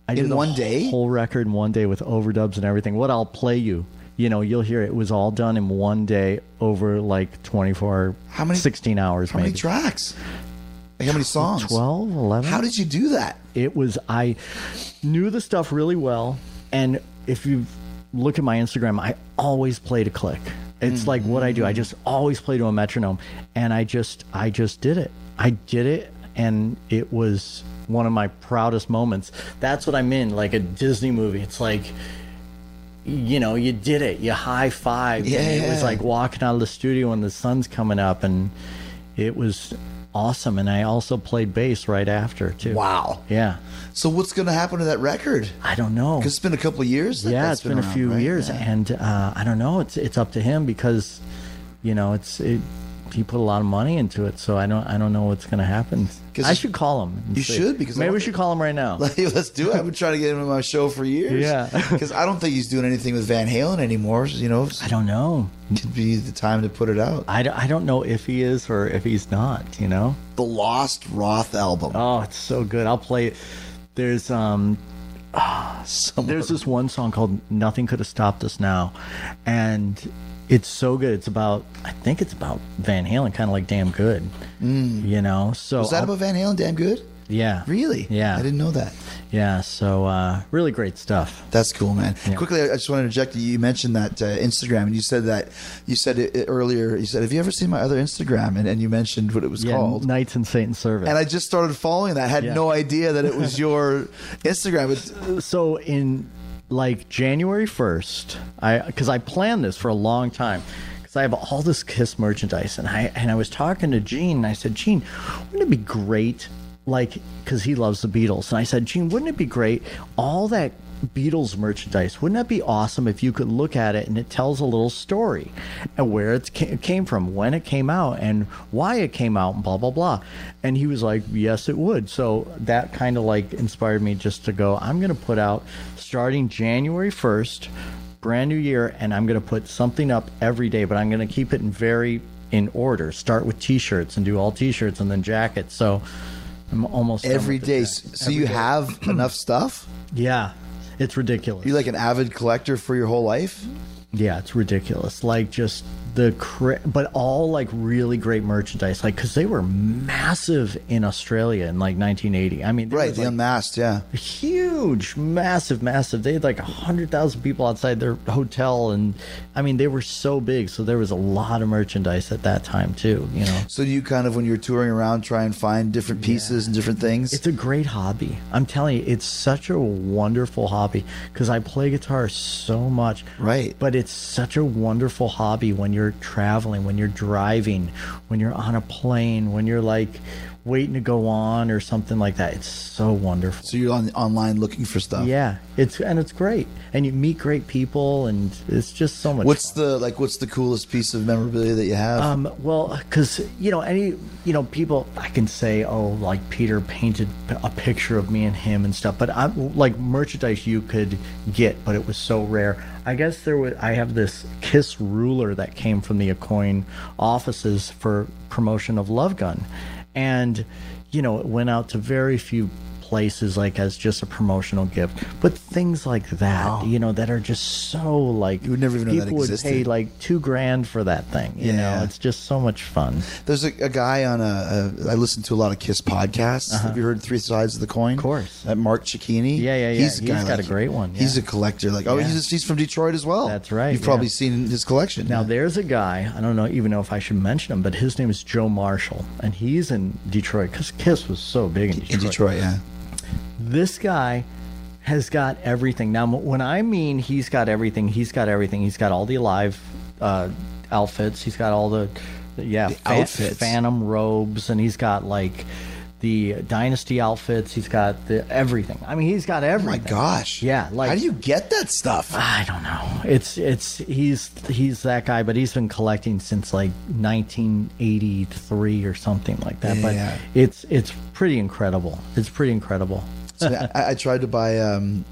I In did the one day? whole record in one day with overdubs and everything. What I'll play you, you know, you'll hear it, it was all done in one day over like 24, How many- 16 hours How maybe. many tracks? Like how many songs? 12, 11. How did you do that? it was I knew the stuff really well, and if you look at my Instagram, I always play to click. It's mm. like what I do. I just always play to a metronome, and I just I just did it. I did it, and it was one of my proudest moments. That's what I'm in, like a Disney movie. It's like. You know, you did it. You high five. Yeah. It was like walking out of the studio when the sun's coming up, and it was awesome. And I also played bass right after too. Wow. Yeah. So what's going to happen to that record? I don't know. Because it's been a couple of years. that Yeah, it's been, a around, few right? years, Yeah. and uh, I don't know. It's it's up to him because, you know, it's it, he put a lot of money into it. So I don't I don't know what's going to happen. I should call him. you see. should, because maybe we should call him right now. Like, *laughs* let's do it. I've been trying to get him on my show for years. Yeah. *laughs* Because I don't think he's doing anything with Van Halen anymore. You know, I don't know. could be the time to put it out. I, don't- I don't know if he is or if he's not. You know. The Lost Roth album. Oh, it's so good. I'll play it. There's um *sighs* Some There's this one song called "Nothing Could Have Stopped Us Now," and it's so good. It's about I think it's about Van Halen, kind of like "Damn Good," you know. So Was that I'll- about Van Halen? Damn good. yeah, Really? Yeah. I didn't know that. yeah. So uh, really great stuff. That's cool, man. Quickly, I just want to interject. You mentioned that uh, Instagram, and you said that you said it earlier. You said, "Have you ever seen my other Instagram?" And, and you mentioned what it was Yeah, called. Knights in Satan's Service. And I just started following that. I had Yeah. no idea that it was your Instagram. It's, so in like January 1st, I because I planned this for a long time because I have all this Kiss merchandise, and I and I was talking to Gene, and I said, Gene, wouldn't it be great, like, because he loves the Beatles, and I said, Gene, wouldn't it be great, all that Beatles merchandise. Wouldn't that be awesome if you could look at it and it tells a little story and where it came from, when it came out, and why it came out, and blah blah blah. And he was like, "Yes, it would." So that kind of like inspired me just to go. I'm going to put out starting January first, brand new year, and I'm going to put something up every day, but I'm going to keep it in very in order. Start with T-shirts and do all T-shirts and then jackets. So. I'm almost every day. So you have *clears throat* enough stuff? Yeah, it's ridiculous. You like an avid collector for your whole life? Yeah, it's ridiculous. Like just the but all like really great merchandise. Like because they were massive in Australia in like 1980. I mean, Right, was, the like, unmasked, yeah. huge, massive, massive. They had like a hundred thousand people outside their hotel, and I mean they were so big. So there was a lot of merchandise at that time too. You know. So you kind of, when you're touring around, try and find different pieces and different things? It's a great hobby. I'm telling you, it's such a wonderful hobby because I play guitar so much. Right. But it's such a wonderful hobby when you're traveling, when you're driving, when you're on a plane, when you're like waiting to go on or something like that. It's so wonderful. so you're on online looking for stuff. Yeah, it's and it's great, and you meet great people, and it's just so much. What's the like? What's the coolest piece of memorabilia that you have? Um, well, because you know, any you know, people I can say, oh, like Peter painted a picture of me and him and stuff, but I'm like merchandise you could get, but it was so rare. I guess there was. I have this Kiss ruler that came from the Aucoin offices for promotion of Love Gun, and you know, it went out to very few places like as just a promotional gift but things like that you know that are just so like You would never even know that people would pay like two grand for that thing. You Yeah. know, it's just so much fun. There's a, a guy on a, a. I listen to a lot of Kiss podcasts. Have you heard Three Sides of the Coin? Of Uh-huh. course. That Mark Cicchini. Yeah, yeah, yeah. He's, He's got a great one, He's a collector. Like, oh, Yeah. he's, he's from Detroit as well. That's right, You've yeah. probably seen his collection. Now Yeah. there's a guy. I don't know even know if I should mention him, but his name is Joe Marshall, and he's in Detroit because Kiss was so big in Detroit. in Detroit, yeah. This guy has got everything. Now, when I mean he's got everything, he's got everything. He's got all the alive uh, outfits. He's got all the, the yeah, The fa- outfits. phantom robes, and he's got like the Dynasty outfits. He's got the everything. I mean, he's got Oh my gosh. Yeah, like how do you get that stuff? I don't know. It's it's he's he's that guy, but he's been collecting since like 1983 or something like that. Yeah. But it's it's pretty incredible. It's pretty incredible. So I, I tried to buy um,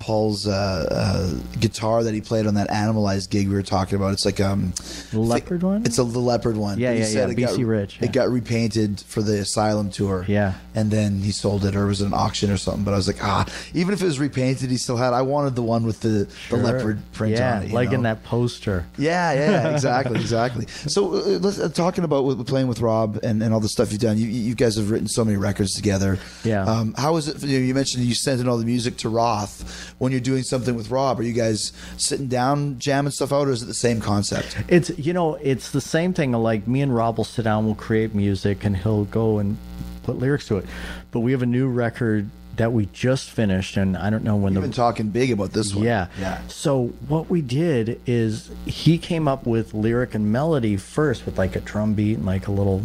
Paul's uh, uh, guitar that he played on that Animalized gig we were talking about. It's like um, The leopard one? It's a the leopard one. Yeah, He yeah, said yeah, it got- BC Rich, yeah. It got repainted for the Asylum tour. Yeah. and then he sold it, or it was an auction or something. But I was like, ah, even if it was repainted, he still had. I wanted the one with the, the leopard print yeah, on it. like in that poster. Yeah, yeah, *laughs* exactly, exactly. So, uh, let's uh, talking about with, playing with Rob and, and all the stuff you've done. You, you guys have written so many records together. Yeah. Um, how is it? You? you mentioned you sent in all the music to Roth when you're doing something with Rob. Are you guys sitting down jamming stuff out, or is it the same concept? It's you know it's the same thing. Like me and Rob will sit down, we'll create music, and he'll go and put lyrics to it. But we have a new record that we just finished, and I don't know when You've the been talking big about this one. Yeah. yeah. So what we did is he came up with lyric and melody first with like a drum beat and like a little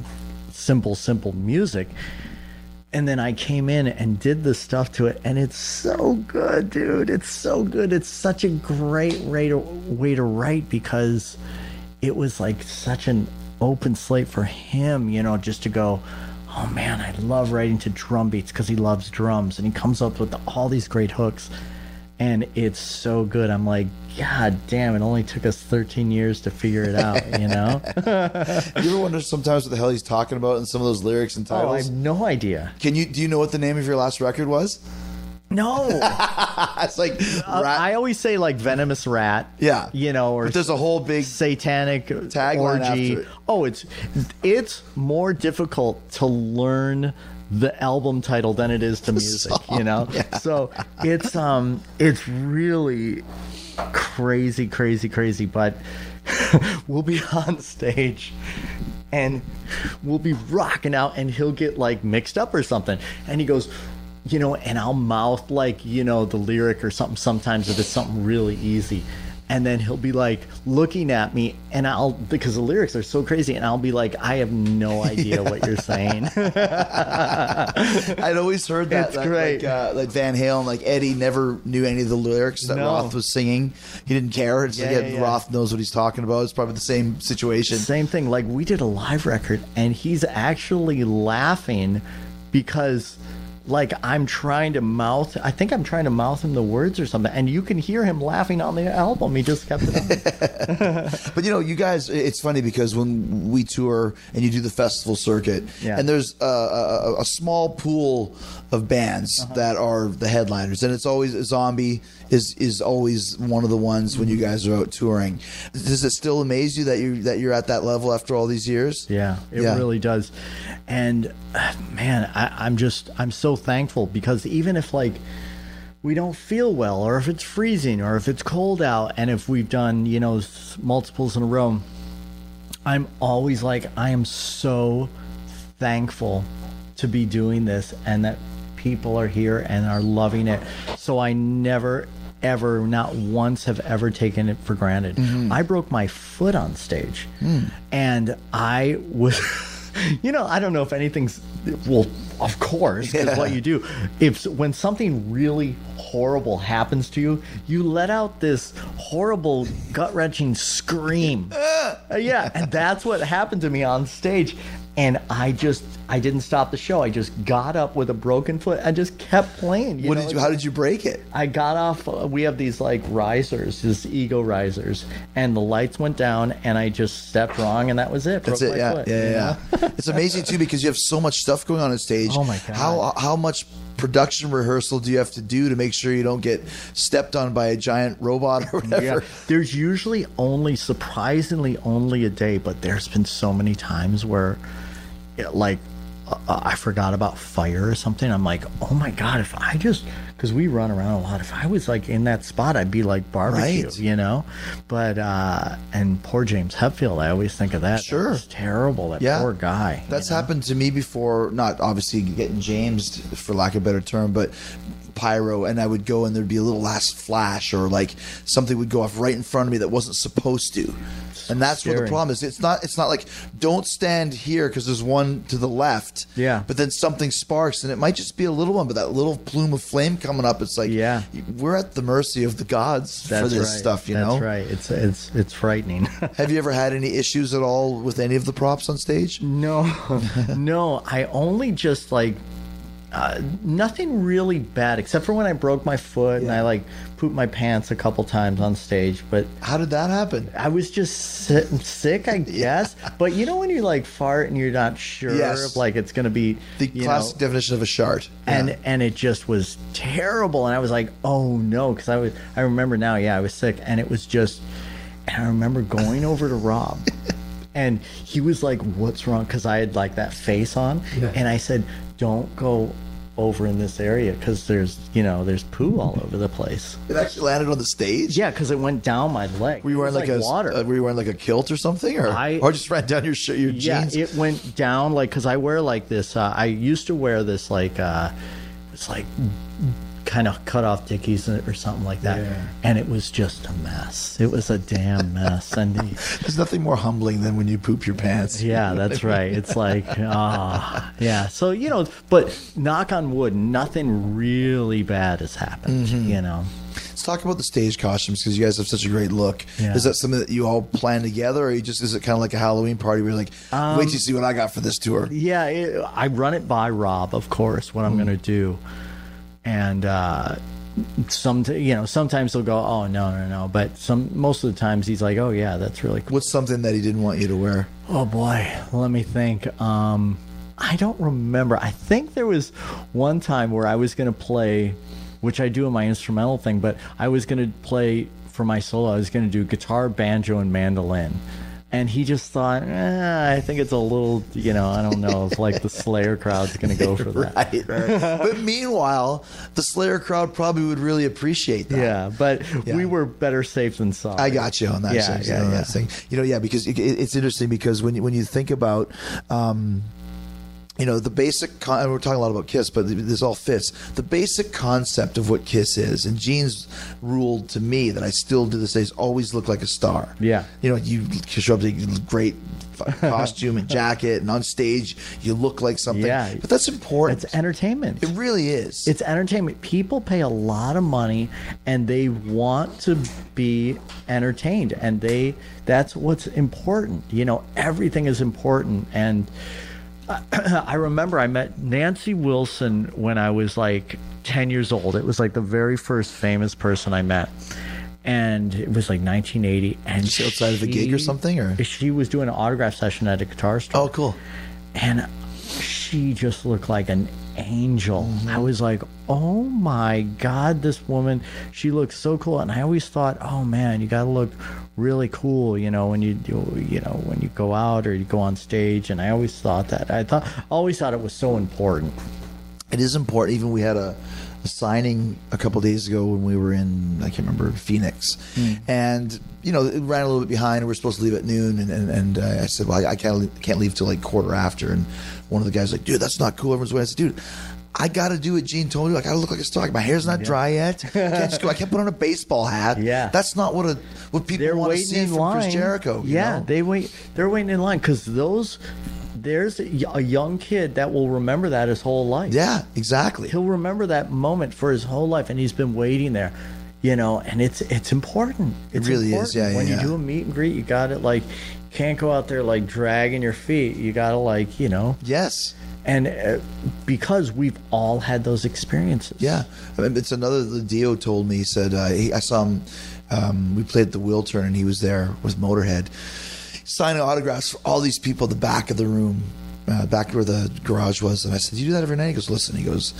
simple, simple music. And then I came in and did the stuff to it, and it's so good, dude. It's so good. It's such a great way to, way to write because it was like such an open slate for him, you know, just to go, oh man, I love writing to drum beats because he loves drums, and he comes up with all these great hooks and it's so good. I'm like, God damn! It only took us 13 years to figure it out. You know? *laughs* You ever wonder sometimes what the hell he's talking about in some of those lyrics and oh, I titles? have no idea. Can you do you know what the name of your last record was? No, *laughs* it's like Uh, I always say like venomous rat. Yeah. you know, or But there's a whole big satanic tagline orgy. it. Oh, it's it's more difficult to learn the album title than it is to *laughs* music. you know, so it's um it's really crazy, crazy, crazy. But *laughs* we'll be *laughs* on stage and we'll be rocking out, and he'll get like mixed up or something, and he goes. You know, and I'll mouth like, you know, the lyric or something sometimes if it's something really easy and then he'll be like looking at me and I'll because the lyrics are so crazy and I'll be like I have no *laughs* idea what you're saying. I'd always heard that. That, great. Like, uh, like Van Halen, like Eddie never knew any of the lyrics that No. Roth was singing. He didn't care. It's Yeah, like yeah, yeah, yeah. Roth knows what he's talking about. It's probably the same situation. Same thing like we did a live record and he's actually laughing because like I'm trying to mouth I think I'm trying to mouth him the words or something and you can hear him laughing on the album. He just kept it on. *laughs* But you know, you guys, it's funny because when we tour and you do the festival circuit, Yeah. and there's a, a, a small pool of bands Uh-huh. that are the headliners, and it's always a Zombie is is always one of the ones when you guys are out touring. Does it still amaze you that you that you're at that level after all these years? Yeah, it Yeah. really does. And uh, man, I, I'm just I'm so thankful because even if like we don't feel well, or if it's freezing, or if it's cold out, and if we've done you know multiples in a row, I'm always like I am so thankful to be doing this and that people are here and are loving it. So I never ever not once have ever taken it for granted. I broke my foot on stage. And I was *laughs* you know, I don't know if anything's well, of course, because what you do, if when something really horrible happens to you, you let out this horrible, gut wrenching scream. *laughs* Uh, yeah, and that's what happened to me on stage. And I just, I didn't stop the show. I just got up with a broken foot and just kept playing. What know, did you? How did you break it? I got off. Uh, we have these like risers, these ego risers, and the lights went down, and I just stepped wrong, and that was it. That's Broke it. my Yeah, foot, yeah, yeah. yeah. it's amazing too because you have so much stuff going on on stage. Oh, my God. How how much production rehearsal do you have to do to make sure you don't get stepped on by a giant robot or *laughs* whatever? Yeah, there's usually only surprisingly only a day, but there's been so many times where, like, uh, I forgot about fire or something. I'm like, oh my god, if I just because we run around a lot. If I was like in that spot, I'd be like barbecue, Right. you know. But uh and poor James Hetfield, I always think of that. Sure. it's terrible. That Yeah. poor guy. you That's know? happened to me before. Not obviously getting James, for lack of a better term, but pyro. And I would go and there'd be a little last flash, or like something would go off right in front of me that wasn't supposed to. And that's what the problem is. It's not. It's not like don't stand here because there's one to the left. Yeah. But then something sparks, and it might just be a little one, but that little plume of flame coming up. It's like Yeah. we're at the mercy of the gods That's for this right. stuff. You know? That's know. right. It's it's it's frightening. *laughs* Have you ever had any issues at all with any of the props on stage? no, *laughs* no. I only just like uh, nothing really bad except for when I broke my foot and I like pooped my pants a couple times on stage. But How did that happen? I was just si- sick, I *laughs* guess. But you know when you like fart and you're not sure Yes. if like it's gonna be The classic know, definition of a shart. and Yeah. and it just was terrible and i was like oh no because i was i remember now yeah i was sick and it was just and i remember going *laughs* over to rob and he was like what's wrong because i had like that face on and i said don't go over in this area because there's you know there's poo all over the place it actually landed on the stage. yeah because it went down my leg Were you wearing was like, a water Uh, were you wearing like a kilt or something, or I- or just ran down your shirt, your yeah jeans? it went down like because i wear like this uh, i used to wear this like uh it's like kind of cut off dickies or something like that and it was just a mess it was a damn mess and *laughs* There's nothing more humbling than when you poop your pants. yeah *laughs* that's right it's like ah yeah so you know but knock on wood nothing really bad has happened Mm-hmm. you know Let's talk about the stage costumes because you guys have such a great look. Yeah. Is that something that you all plan together, or you just is it kind of like a Halloween party where you're like, Um, wait till you see what I got for this tour? Yeah, it, I run it by Rob, of course, what I'm going to do, and uh, some you know sometimes he'll go, oh no no no, but some most of the times he's like, oh yeah, that's really cool. What's something that he didn't want you to wear? Oh boy, let me think. Um, I don't remember. I think there was one time where I was going to play, which I do in my instrumental thing, but I was going to play for my solo. I was going to do guitar, banjo, and mandolin. And he just thought, eh, I think it's a little, you know, I don't know if like the Slayer crowd's going to go for that. Right, *laughs* right. but meanwhile, the Slayer crowd probably would really appreciate that. Yeah, but Yeah. we were better safe than sorry. I got you on that. Yeah, thing, yeah, yeah. that thing. You know, yeah, because it, it- it's interesting because when you, when you think about. Um, you know the basic con- and we're talking a lot about kiss but this all fits the basic concept of what kiss is and gene's ruled to me that i still do this day is always look like a star Yeah. you know you show up a great *laughs* costume and jacket and on stage you look like something Yeah. but that's important It's entertainment. it really is It's entertainment. People pay a lot of money and they want to be entertained and they that's what's important. You know, everything is important and *coughs* I, remember I met Nancy Wilson when I was like 10 years old. It was like the very first famous person I met. And it was like 1980 and she outside of a gig or something, or? she was doing an autograph session at a guitar store oh cool and she just looked like an angel. Mm-hmm. I was like, "Oh my god, this woman, she looks so cool." And I always thought, "Oh man, you got to look really cool, you know, when you do, you know, when you go out or you go on stage." And I always thought that. I thought always thought it was so important. it is important. Even we had a, a signing a couple days ago when we were in I can't remember Phoenix, and you know it ran a little bit behind. We were supposed to leave at noon, and and, and uh, I said, well, I, I can't leave, can't leave till like quarter after. And one of the guys like, dude, that's not cool. Everyone's waiting. I said, dude. I gotta do what Gene told me. I gotta look like a star. My hair's not dry yet. I *laughs* can't just go. I can't put on a baseball hat. Yeah. that's not what a what people They're want to see from line. Chris Jericho. you yeah, know? they wait. They're waiting in line because those. There's a young kid that will remember that his whole life. yeah, exactly. he'll remember that moment for his whole life and he's been waiting there you know and it's it's important it's really is. important. Yeah, yeah, when yeah. you do a meet and greet you got it like can't go out there like dragging your feet you gotta like you know Yes. And uh, because we've all had those experiences Yeah, I mean, it's another. The Dio told me he said uh, he, I saw him. Um, we played at the turn, and he was there with Motorhead, signing autographs for all these people at the back of the room, uh, back where the garage was. And I said, "You do that every night?" He goes, "Listen," he goes,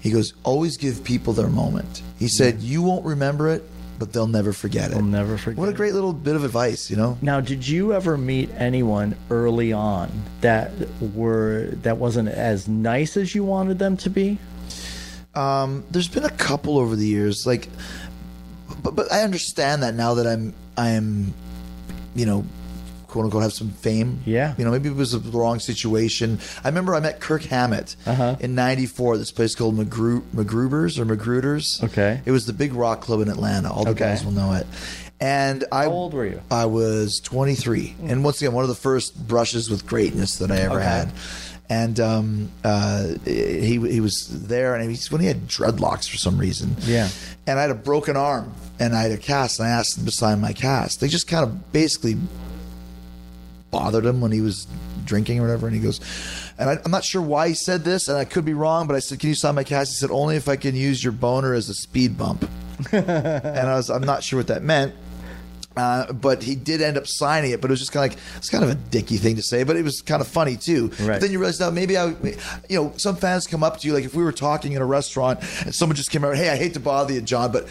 he goes, always give people their moment. He said, "You won't remember it, but they'll never forget it." They'll never forget What a great little bit of advice, you know. now did you ever meet anyone early on that were that wasn't as nice as you wanted them to be Um, there's been a couple over the years like but, but i understand that now that i'm i'm you know quote unquote have some fame Yeah. you know maybe it was the wrong situation i remember i met kirk hammett Uh-huh. in 94 this place called McGru- mcgrubers or mcgruders Okay. it was the big rock club in atlanta all the Okay. guys will know it And I How old were you? I was 23, and once again, one of the first brushes with greatness that I ever Okay. had. And um, uh, he he was there, and he's when he had dreadlocks for some reason. Yeah. And I had a broken arm, and I had a cast, and I asked him to sign my cast. They just kind of basically bothered him when he was drinking or whatever. And he goes, and I, I'm not sure why he said this, and I could be wrong, but I said, "Can you sign my cast?" He said, "Only if I can use your boner as a speed bump." *laughs* and I was, I'm not sure what that meant. Uh, but he did end up signing it, but it was just kind of like it's kind of a dicky thing to say, but it was kind of funny too. Right. But then you realize now maybe I, you know, some fans come up to you like if we were talking in a restaurant and someone just came out, hey, I hate to bother you, John, but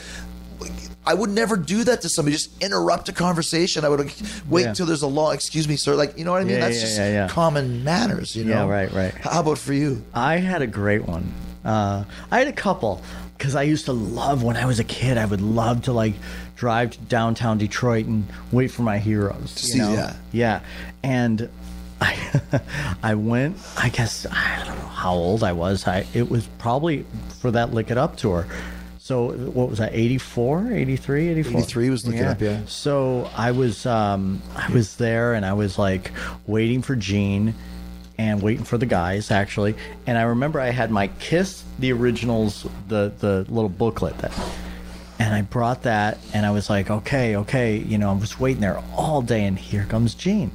I would never do that to somebody. Just interrupt a conversation. I would wait Yeah. until there's a law. Excuse me, sir. Like you know what I mean? Yeah, That's yeah, just common manners. You know? Yeah, right, right. How about for you? I had a great one. Uh, I had a couple because I used to love when I was a kid. I would love to like drive to downtown Detroit and wait for my heroes. see- you know? yeah. yeah. And *laughs* I, I went. I guess I don't know how old I was. I it was probably for that Lick It Up tour. So what was that? 84, 83, 84? 83 was Lick It Up, yeah. So I was um, I was there and I was like waiting for Gene and waiting for the guys actually. And I remember I had my Kiss the originals the the little booklet that and I brought that and I was like, okay, okay, you know, I was waiting there all day and here comes Gene.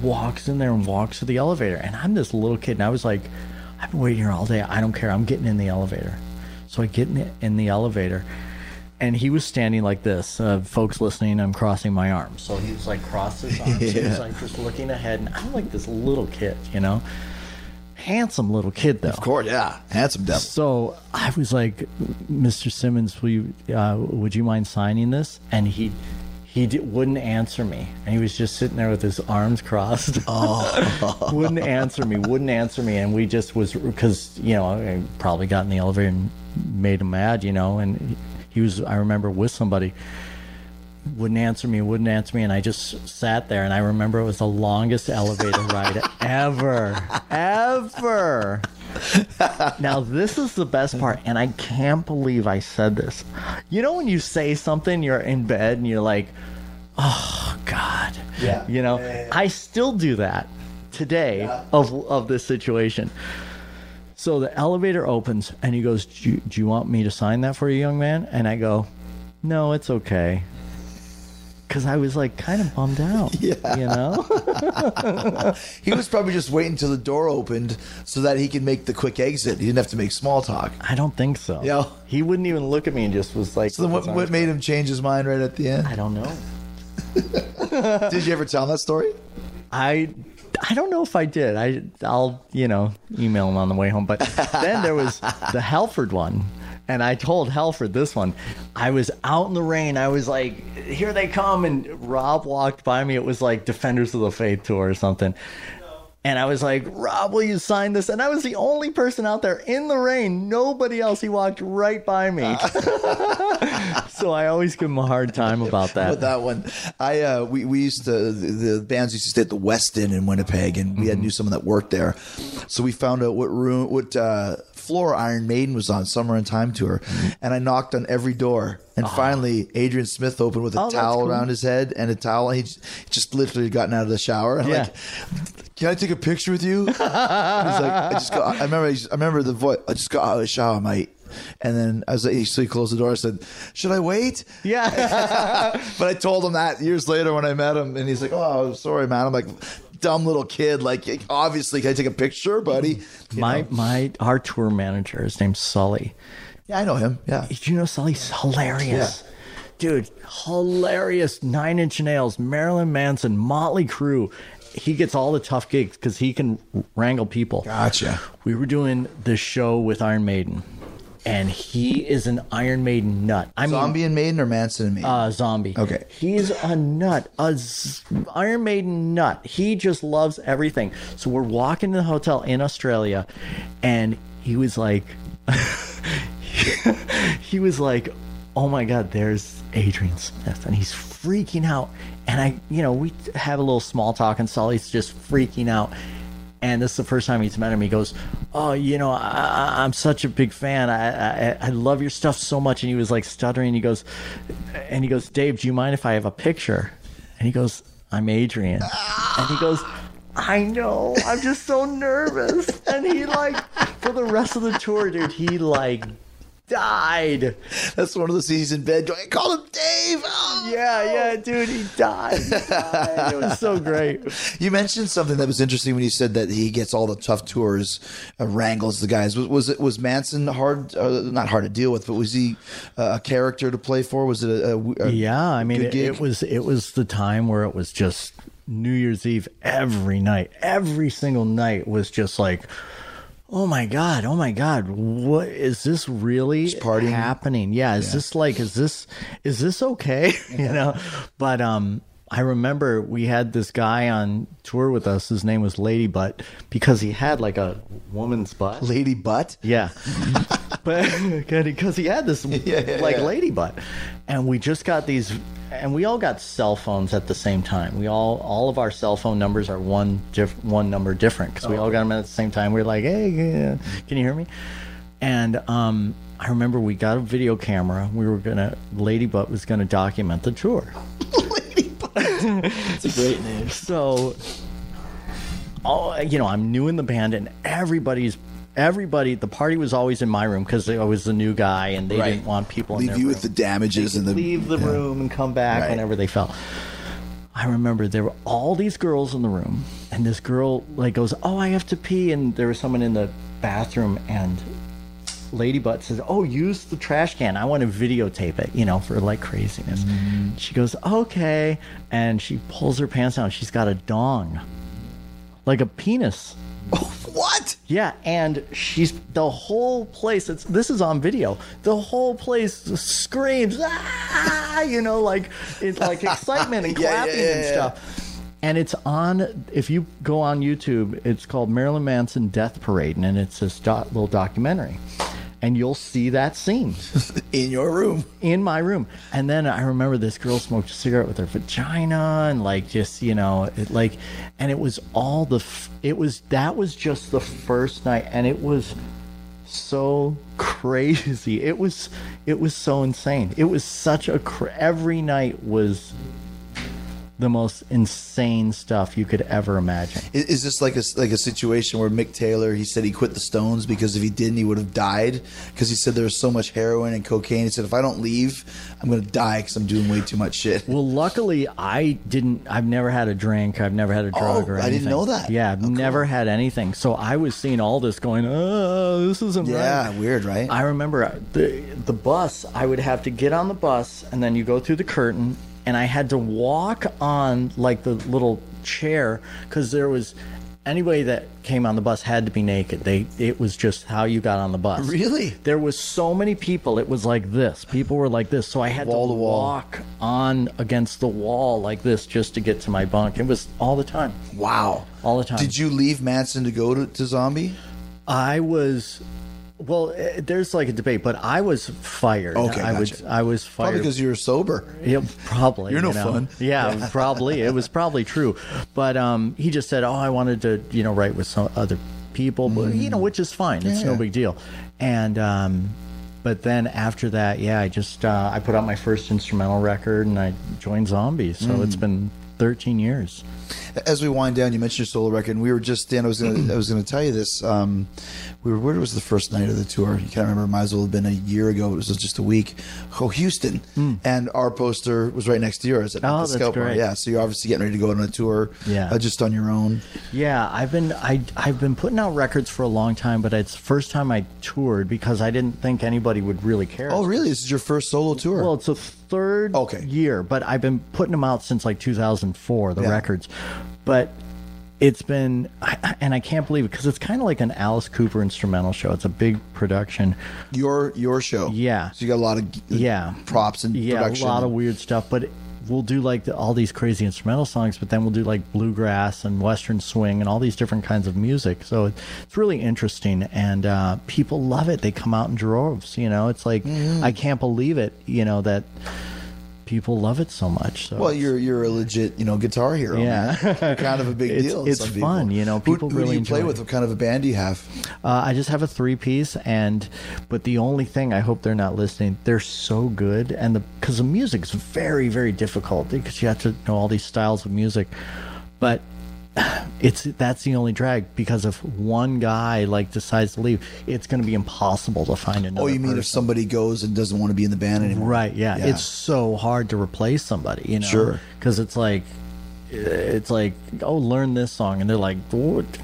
Walks in there and walks to the elevator. And I'm this little kid and I was like, I've been waiting here all day. I don't care. I'm getting in the elevator. So I get in the, in the elevator and he was standing like this. Uh, folks listening, I'm crossing my arms. So he was like crossed his arms. He was like just looking ahead. And I'm like this little kid, you know? Handsome little kid though. Of course, yeah, handsome devil. So I was like, Mr. Simmons, will you, uh, would you mind signing this? And he he wouldn't answer me, and he was just sitting there with his arms crossed. Oh, *laughs* wouldn't answer me, wouldn't answer me, and we just was because you know I probably got in the elevator and made him mad, you know, and he- was I remember with somebody wouldn't answer me, wouldn't answer me, and I just sat there. And I remember it was the longest elevator *laughs* ride ever, ever. Now this is the best part, and I can't believe I said this. You know when you say something, you're in bed and you're like, "Oh God," Yeah. You know, Yeah, yeah, yeah. I still do that today of of this situation. So the elevator opens, and he goes, do you, "Do you want me to sign that for you, young man?" And I go, "No, it's okay." Because I was like kind of bummed out, *laughs* Yeah. you know. *laughs* He was probably just waiting till the door opened so that he could make the quick exit. He didn't have to make small talk. I don't think so. Yeah. He wouldn't even look at me and just was like. So then, what, what made him change his mind right at the end? I don't know. *laughs* Did you ever tell him that story? I I don't know if I did. I I'll you know email him on the way home. But then there was the *laughs* Halford one, and I told Halford this one. I was out in the rain. I was like, "Here they come!" And Rob walked by me. It was like Defenders of the Faith tour or something. And I was like, Rob, will you sign this? And I was the only person out there in the rain. Nobody else. He walked right by me. *laughs* so I always give him a hard time *laughs* about that. With that one, I uh, we we used to the, the bands used to stay at the Westin in Winnipeg, and we had Mm-hmm. knew someone that worked there, so we found out what room, what uh, floor Iron Maiden was on, Somewhere in Time tour, Mm-hmm. and I knocked on every door, and finally Adrian Smith opened with a Oh, towel cool. around his head and a towel. He just literally gotten out of the shower, and Yeah. like. Can I take a picture with you? *laughs* He's like, I just got. I remember. I remember the voice. I just got out of the shower, mate. And then as I was like, so he closed the door. I said, "Should I wait?" yeah. *laughs* But I told him that years later when I met him, and he's like, "Oh, I'm sorry, man." I'm like, dumb little kid. Like, obviously, can I take a picture, buddy? Mm-hmm. You my know? my our tour manager, his name's Sully. yeah, I know him. Yeah, Did you know Sully's hilarious? Dude, hilarious. Nine Inch Nails, Marilyn Manson, Motley Crue. He gets all the tough gigs because he can wrangle people. gotcha. We were doing this show with Iron Maiden, and he is an Iron Maiden nut. I mean, Zombie and Maiden or Manson and Maiden? uh, zombie. Okay. He's a nut, a z- Iron Maiden nut. He just loves everything. So we're walking to the hotel in Australia, and he was like, *laughs* he was like, oh my God, there's Adrian Smith. And he's freaking out. And I, you know, we have a little small talk, and Sully's just freaking out. And this is the first time he's met him. He goes, "Oh, you know, I, I'm such a big fan. I, I I love your stuff so much." And he was like stuttering. He goes, and he goes, "Dave, do you mind if I have a picture?" And he goes, "I'm Adrian." And he goes, "I know. I'm just so nervous." And he like, for the rest of the tour, dude, he like died. That's one of the scenes in bed. I call him Dave. Oh, Yeah, yeah, dude, he died. He died. It was so great. *laughs* You mentioned something that was interesting when you said that he gets all the tough tours, uh, wrangles the guys. Was, was it was Manson hard? Uh, not hard to deal with, but was he uh, a character to play for? Was it a, a- a Yeah, I mean, it, it was it was the time where it was just New Year's Eve every night, every single night was just like, oh my god, oh my god, what is this really happening? Yeah, is this like, is this is this okay? *laughs* you know, but um. I remember we had this guy on tour with us. His name was Lady Butt because he had like a woman's butt. Lady Butt. Yeah. *laughs* *laughs* but because he had this *laughs* yeah, like yeah. lady butt. And we just got these and we all got cell phones at the same time. We all all of our cell phone numbers are one diff, one number different because we all got them at the same time. We are like, "Hey, can you hear me?" And um I remember we got a video camera. We were gonna Lady Butt was gonna document the tour. *laughs* It's a great name. So, oh, you know, I'm new in the band, and everybody's everybody. The party was always in my room because I was the new guy, and they Right. didn't want people in Leave you room. with the damages and the leave the yeah. room and come back Right. whenever they felt. I remember there were all these girls in the room, and this girl like goes, "Oh, I have to pee," and there was someone in the bathroom, and Lady Butt says, "Oh, use the trash can. I want to videotape it, you know, for like craziness." Mm-hmm. She goes, "Okay," and she pulls her pants down. She's got a dong, like a penis. *laughs* What? Yeah, and she's the whole place. It's this is on video. The whole place screams, ah, you know, like it's like *laughs* excitement and Yeah, yeah, clapping yeah, and stuff. And it's on. If you go on YouTube, it's called Marilyn Manson Death Parade, and it's this doc, little documentary. And you'll see that scene *laughs* In your room. in my room. And then I remember this girl smoked a cigarette with her vagina and like just, you know, it like and it was all the f- it was that was just the first night and it was so crazy. It was it was so insane. It was such a cr- every night was the most insane stuff you could ever imagine. Is, is this like a like a situation where Mick Taylor he said he quit the Stones because if he didn't he would have died because he said there was so much heroin and cocaine. He said if I don't leave, I'm going to die because I'm doing way too much shit. Well, luckily, I didn't. I've never had a drink. I've never had a drug Oh, or I anything. didn't know that. Yeah, I've Oh, cool. never had anything. So I was seeing all this going. Oh, this isn't Yeah, right. weird, right? I remember the the bus. I would have to get on the bus, and then you go through the curtain, and I had to walk on like the little chair because there was. Anybody that came on the bus had to be naked. They it was just how you got on the bus. Really? There was so many people. It was like this. People were like this. So I had Wall to to walk on against the wall like this just to get to my bunk. It was all the time. Wow. All the time. Did you leave Manson to go to, to Zombie? I was. Well, eh, there's like a debate, but I was fired. Okay, I was. gotcha. I was fired Probably because you were sober. Yeah, probably. You're no you know? fun. Yeah, *laughs* probably. It was probably true. But um, he just said, "Oh, I wanted to, you know, write with some other people, but you know, which is fine. It's no big deal." And um, but then after that, yeah, I just uh, I put out my first instrumental record and I joined Zombies. So it's been 13 years. As we wind down, you mentioned your solo record, and we were just Dan. I was gonna, I was going to tell you this. Um, we were where was the first night of the tour? You can't remember. Might as well have been a year ago. It was just a week. Oh, Houston, and our poster was right next to yours at. Oh, the Scout great. Yeah, so you're obviously getting ready to go on a tour. Yeah. uh, just on your own. Yeah, I've been I I've been putting out records for a long time, but it's the first time I toured because I didn't think anybody would really care. Oh, really? This is your first solo tour? Well, it's a third Okay. year, but I've been putting them out since like 2004, the Yeah. records. But it's been, and I can't believe it because it's kind of like an Alice Cooper instrumental show. It's a big production. your your show. Yeah. So you got a lot of Yeah. props and Yeah, production. a lot of weird stuff, but we'll do like the, all these crazy instrumental songs, but then we'll do like bluegrass and western swing and all these different kinds of music. So it, it's really interesting, and uh, people love it. They come out in droves. You know, it's like Mm-hmm. I can't believe it. You know that people love it so much. So Well, you're you're a legit, you know, guitar hero. Yeah. *laughs* kind of a big *laughs* It's- deal. it's some people. fun, you know, people who, really do you play with? it. What kind of a band do you have? Uh, I just have a three piece, and but the only thing I hope they're not listening. They're so good, and the because the music's very very difficult because you have to know all these styles of music, but *sighs* it's that's the only drag because if one guy like decides to leave, it's going to be impossible to find another. Oh, you mean if somebody goes and doesn't want to be in the band anymore? Right. Yeah. It's so hard to replace somebody, you know? Sure. Because it's like, it's like, oh, learn this song. And they're like.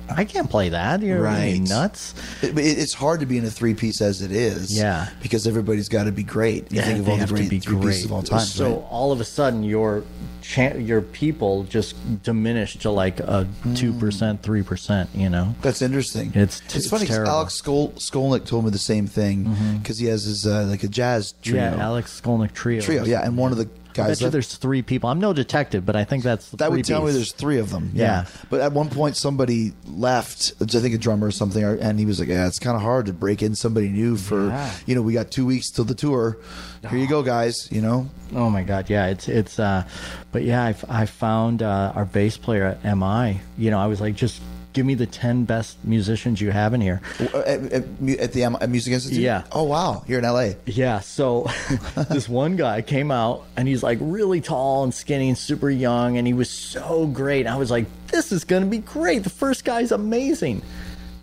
I can't play that. You're Right. nuts. It, it's hard to be in a three piece as it is. Yeah. Because everybody's got to be great. You think of they all the have to great be three pieces of all time. So right? all of a sudden, your chan your people just diminish to like a Hmm. two percent, three percent. You know? That's interesting. It's- it's, it's funny. Alex Skol- Skolnick told me the same thing because he has his uh, like a jazz trio. Yeah, Alex Skolnick trio. trio. Yeah, and one of the I guys bet you there's three people. I'm no detective, but I think that's the that would tell me there's three of them. Yeah. Yeah. But at one point, somebody left. I think a drummer or something, and he was like, "Yeah, it's kind of hard to break in somebody new for Yeah. you know we got two weeks till the tour. Here you go, guys. You know, Oh my god, yeah, it's it's uh but yeah, I found uh, our bass player at MI. You know, I was like just give me the 10 best musicians you have in here. at, at, at the at Music Institute. Yeah. Oh wow, here in L.A. Yeah, so *laughs* this one guy came out and he's like really tall and skinny and super young and he was so great. I was like, this is going to be great. The first guy's amazing.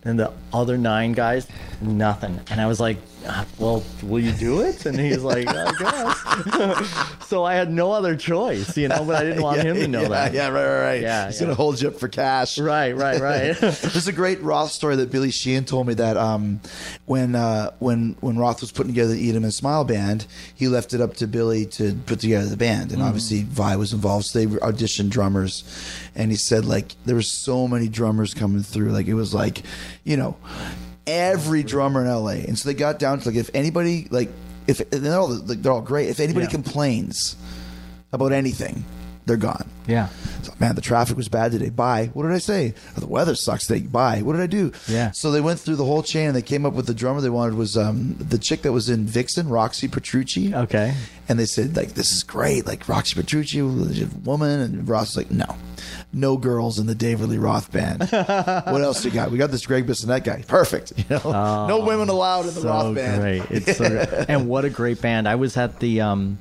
And the other nine guys, nothing. And I was like, "Ah, well, will you do it? And he's like, I guess. *laughs* so I had no other choice, you know, but I didn't want *laughs* him to know yeah, that. Yeah, right, right, right. Yeah, He's yeah. gonna hold you up for cash. Right, right, right. *laughs* There's a great Roth story that Billy Sheehan told me that um, when uh, when when Roth was putting together the Eat 'Em and Smile band, he left it up to Billy to put together the band, and obviously Vai was involved. So they auditioned drummers, and he said like there were so many drummers coming through, like it was like, you know, every drummer in LA, and so they got down to like if anybody like if they're all like, they're all great. If anybody Yeah. complains about anything, they're gone. yeah. So, man, the traffic was bad today. Bye. What did I say? Oh, the weather sucks today. Bye. What did I do? Yeah. So they went through the whole chain and they came up with the drummer they wanted was um, the chick that was in Vixen, Roxy Petrucci. Okay. And they said like, this is great. Like Roxy Petrucci, legit woman, and Roth was like, no, no girls in the David Lee Roth band. *laughs* what else you got? We got this Gregg Bissonette guy. Perfect. You *laughs* know, no women allowed in the so Roth band. great. It's so *laughs* great. and what a great band. I was at the um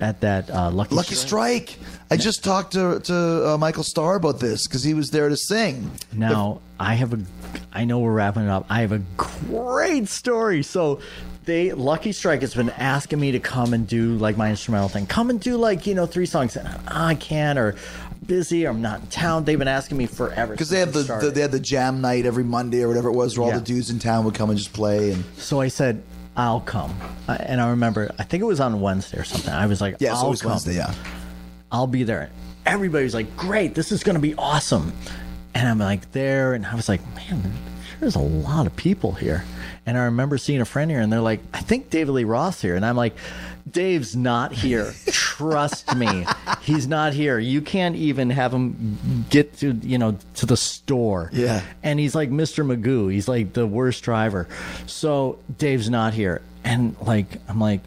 at that uh, Lucky, Lucky Strike. I just talked to to uh, Michael Starr about this because he was there to sing. Now I have a, I know we're wrapping it up. I have a great story. So they Lucky Strike has been asking me to come and do like my instrumental thing. Come and do like you know three songs. And I can't or busy or I'm not in town. They've been asking me forever Because they had the, the they had the jam night every Monday or whatever it was, where all Yeah. the dudes in town would come and just play. And So I said. I'll come, I- and I remember. I think it was on Wednesday or something. I was like, yeah, I'll always come. Wednesday. Yeah, I'll be there. Everybody's like, great, this is going to be awesome. And I'm like there, and I was like, man, there's a lot of people here. And I remember seeing a friend here, and they're like, I think David Lee Roth here. And I'm like, Dave's not here. Trust me, he's not here. You can't even have him get to you know to the store. Yeah. And he's like Mr. Magoo. He's like the worst driver. So Dave's not here. And like I'm like,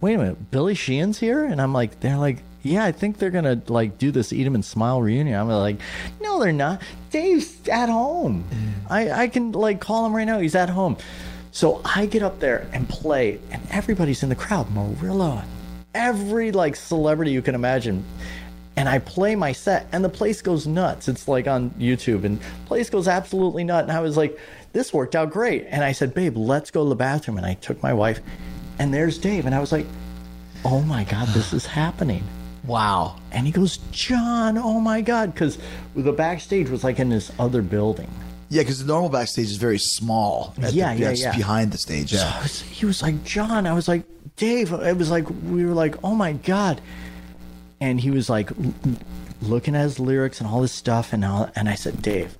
wait a minute, Billy Sheehan's here? And I'm like, they're like, yeah, I think they're gonna like do this Eat 'em and Smile reunion. I'm like, no, they're not. Dave's at home. I I can like call him right now. He's at home. So I get up there and play, and everybody's in the crowd. Marilla, every like celebrity you can imagine. And I play my set, and the place goes nuts. It's like on YouTube, and place goes absolutely nuts. And I was like, "This worked out great." And I said, "Babe, let's go to the bathroom." And I took my wife, and there's Dave, and I was like, "Oh my god, this is happening!" wow. And he goes, "John, oh my god," because the backstage was like in this other building. Yeah, because the normal backstage is very small. at the- Yeah, yeah, yeah. Behind the stage, So yeah. was- he was like, John. I was like, Dave. It was like we were like, oh my god. And he was like looking at his lyrics and all this stuff, and all, and I said, Dave,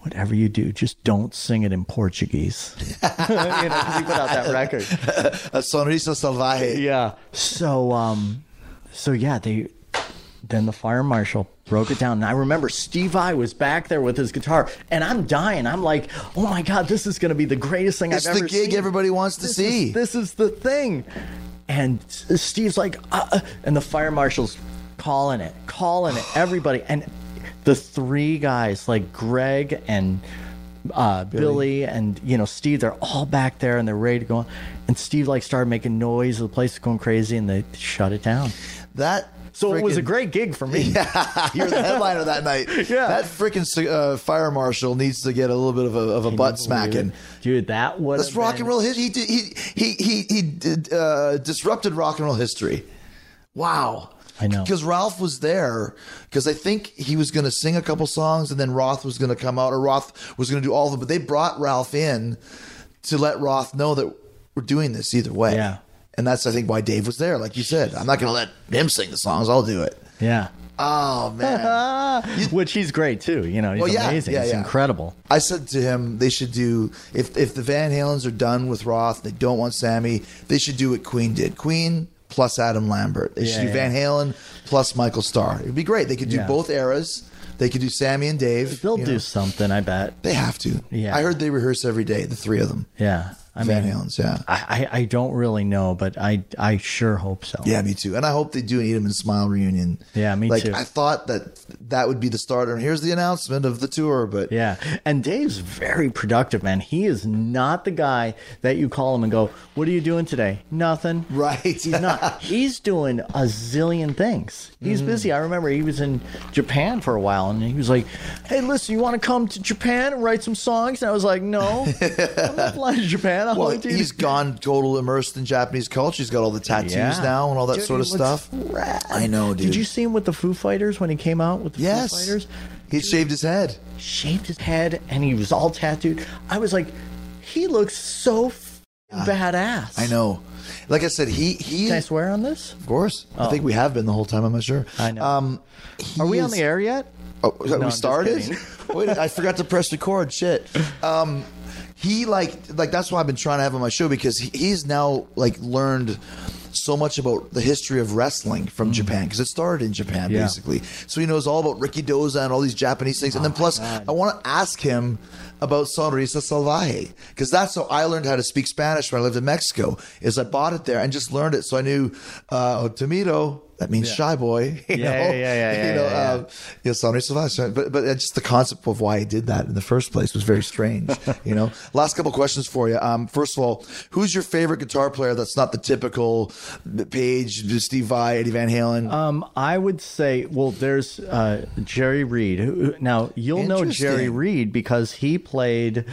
whatever you do, just don't sing it in Portuguese. *laughs* you know, he put out that record. *laughs* A sonrisa salvaje. Yeah. So um, so yeah, they then the fire marshal broke it down. And I remember Steve Vai was back there with his guitar, and I'm dying. I'm like, oh my god, this is going to be the greatest thing It's I've ever seen. It's the gig everybody wants to This see. Is, this is the thing. and Steve's like, uh, uh, and the fire marshal's calling it, calling it, everybody, and the three guys like Greg and uh, Billy. and you know Steve, they're all back there and they're ready to go. on. And Steve like started making noise, the place is going crazy, and they shut it down. That So it was a great gig for me. *laughs* You're the headliner that night. *laughs* Yeah. That freaking uh, fire marshal needs to get a little bit of a, of a butt smacking. dude. That was That's rock and roll. He he did- he he he, he did, uh, disrupted rock and roll history. Wow. I know. because Ralph was there. Because I think he was going to sing a couple songs, and then Roth was going to come out, or Roth was going to do all of them. But they brought Ralph in to let Roth know that we're doing this either way. Yeah. And that's I think why Dave was there. Like you said, I'm not going to let him sing the songs. I'll do it. Yeah. Oh man. *laughs* Which he's great too. You know, he's Well, yeah, amazing. yeah, he's yeah. incredible. I said to him, they should do if if the Van Halens are done with Roth, they don't want Sammy. They should do what Queen did. Queen plus Adam Lambert. They should do Van Halen plus Michael Starr. It'd be great. They could do both eras. They could do Sammy and Dave. They'll do know. something, I bet. They have to. Yeah. I heard they rehearse every day. The three of them. Yeah. I Van mean, Halens. Yeah. I, I I don't really know, but I I sure hope so. Yeah, me too. And I hope they do an Eat 'em and Smile reunion. Yeah, me like, too. I thought that that would be the starter. And here's the announcement of the tour. But Yeah. And Dave's very productive, man. He is not the guy that you call him and go, What are you doing today? Nothing. right, He's not. *laughs* He's doing a zillion things. He's Mm-hmm. busy. I remember he was in Japan for a while and he was like, Hey, listen, you want to come to Japan and write some songs? And I was like, No, *laughs* I'm not flying to Japan. I'll Well, you- he's gone total immersed in Japanese culture. He's got all the tattoos Yeah. now and all that Dude, sort of stuff. rad. I know, dude. Did you see him with the Foo Fighters when he came out with the Yes. Foo Fighters? He shaved his head. Shaved his head and he was all tattooed. I was like, he looks so f- badass. I know. Like I said, he he. Can I swear on this? Of course, I think we have been the whole time. I'm not sure. I know. Um, Are we on the air yet? Oh, we started. *laughs* Wait, I forgot to press record. Shit. Um, he like like that's why I've been trying to have him on my show because he, he's now like learned so much about the history of wrestling from Japan because it started in Japan Mm. Yeah. basically. So he knows all about Rikidozan and all these Japanese things. And then plus, I want to ask him about Sonrisa Salvaje because that's how I learned how to speak Spanish when I lived in Mexico. Is I bought it there and just learned it, so I knew uh, Tomato. That means shy boy. *laughs* You Yeah, know? yeah, yeah, yeah, you know, yeah, yeah. um, yeah, Sonrisa Salvaje. But but just the concept of why he did that in the first place was very strange. *laughs* you know. Last couple questions for you. Um, first of all, who's your favorite guitar player that's not the typical Page, Steve Vai, Eddie Van Halen? Um, I would say, well, there's uh, Jerry Reed. Now you'll know Jerry Reed because he played played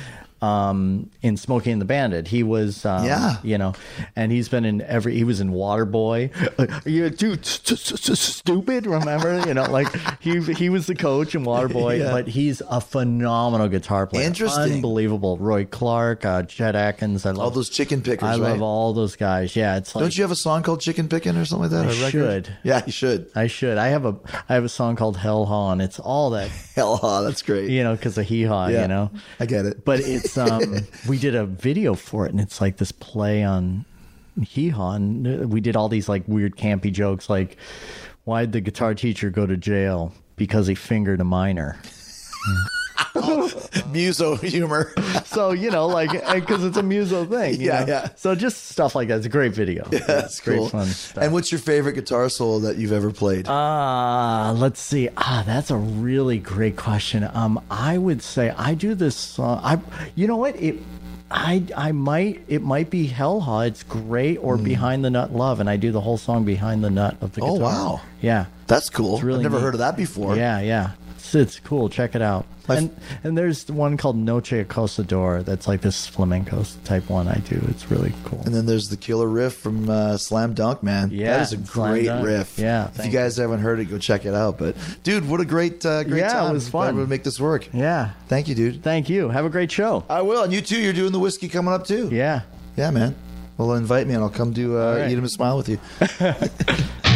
um, in Smokey and the Bandit. He was, um, Yeah. you know, and he's been in every. He was in Waterboy. Are you too st- st- st- stupid? Remember, *laughs* you know, like he he was the coach in Waterboy, Yeah. but he's a phenomenal guitar player. Interesting. unbelievable. Roy Clark, uh, Chet Atkins. I love all those chicken pickers, I right? love all those guys. Yeah, it's like Don't you have a song called Chicken Pickin' or something like that? I should. Yeah, you should. I should. I have a I have a song called Hell Haw, and it's all that *laughs* Hell, oh, that's great. you know because of hee haw, Yeah, you know. I get it. But it's um *laughs* we did a video for it, and it's like this play on hee haw, and we did all these like weird campy jokes, like why'd the guitar teacher go to jail because he fingered a minor. Muso humor. *laughs* So you know, like *laughs* because it's a muso thing. you Yeah, know? yeah. So just stuff like that. It's a great video. Yeah, that's great cool. fun stuff. And what's your favorite guitar solo that you've ever played? Ah, let's see. Ah, that's a really great question. Um, I would say I do this song. I, you know what? It, I, I might. It might be Hellha. It's great, or Behind the Nut Love, and I do the whole song Behind the Nut of the. Oh, guitar. wow. Yeah. that's cool. really I've never neat. heard of that before. Yeah, yeah. It's, it's cool. Check it out. And and there's one called Noche Acosador. That's like this flamenco type one I do. It's really cool. And then there's the killer riff from uh, Slam Dunk, man. Yeah, that is a great Dunk. riff. Yeah, if you guys haven't heard it, go check it out. But dude, what a great, uh, great Yeah, it time. was Glad fun. we would make this work. yeah. Thank you, dude. Thank you. Have a great show. I will, and you too. You're doing the Whisky coming up too. Yeah. yeah, man. Well, invite me, and I'll come do uh, right. eat 'em and smile with you. *laughs* *laughs*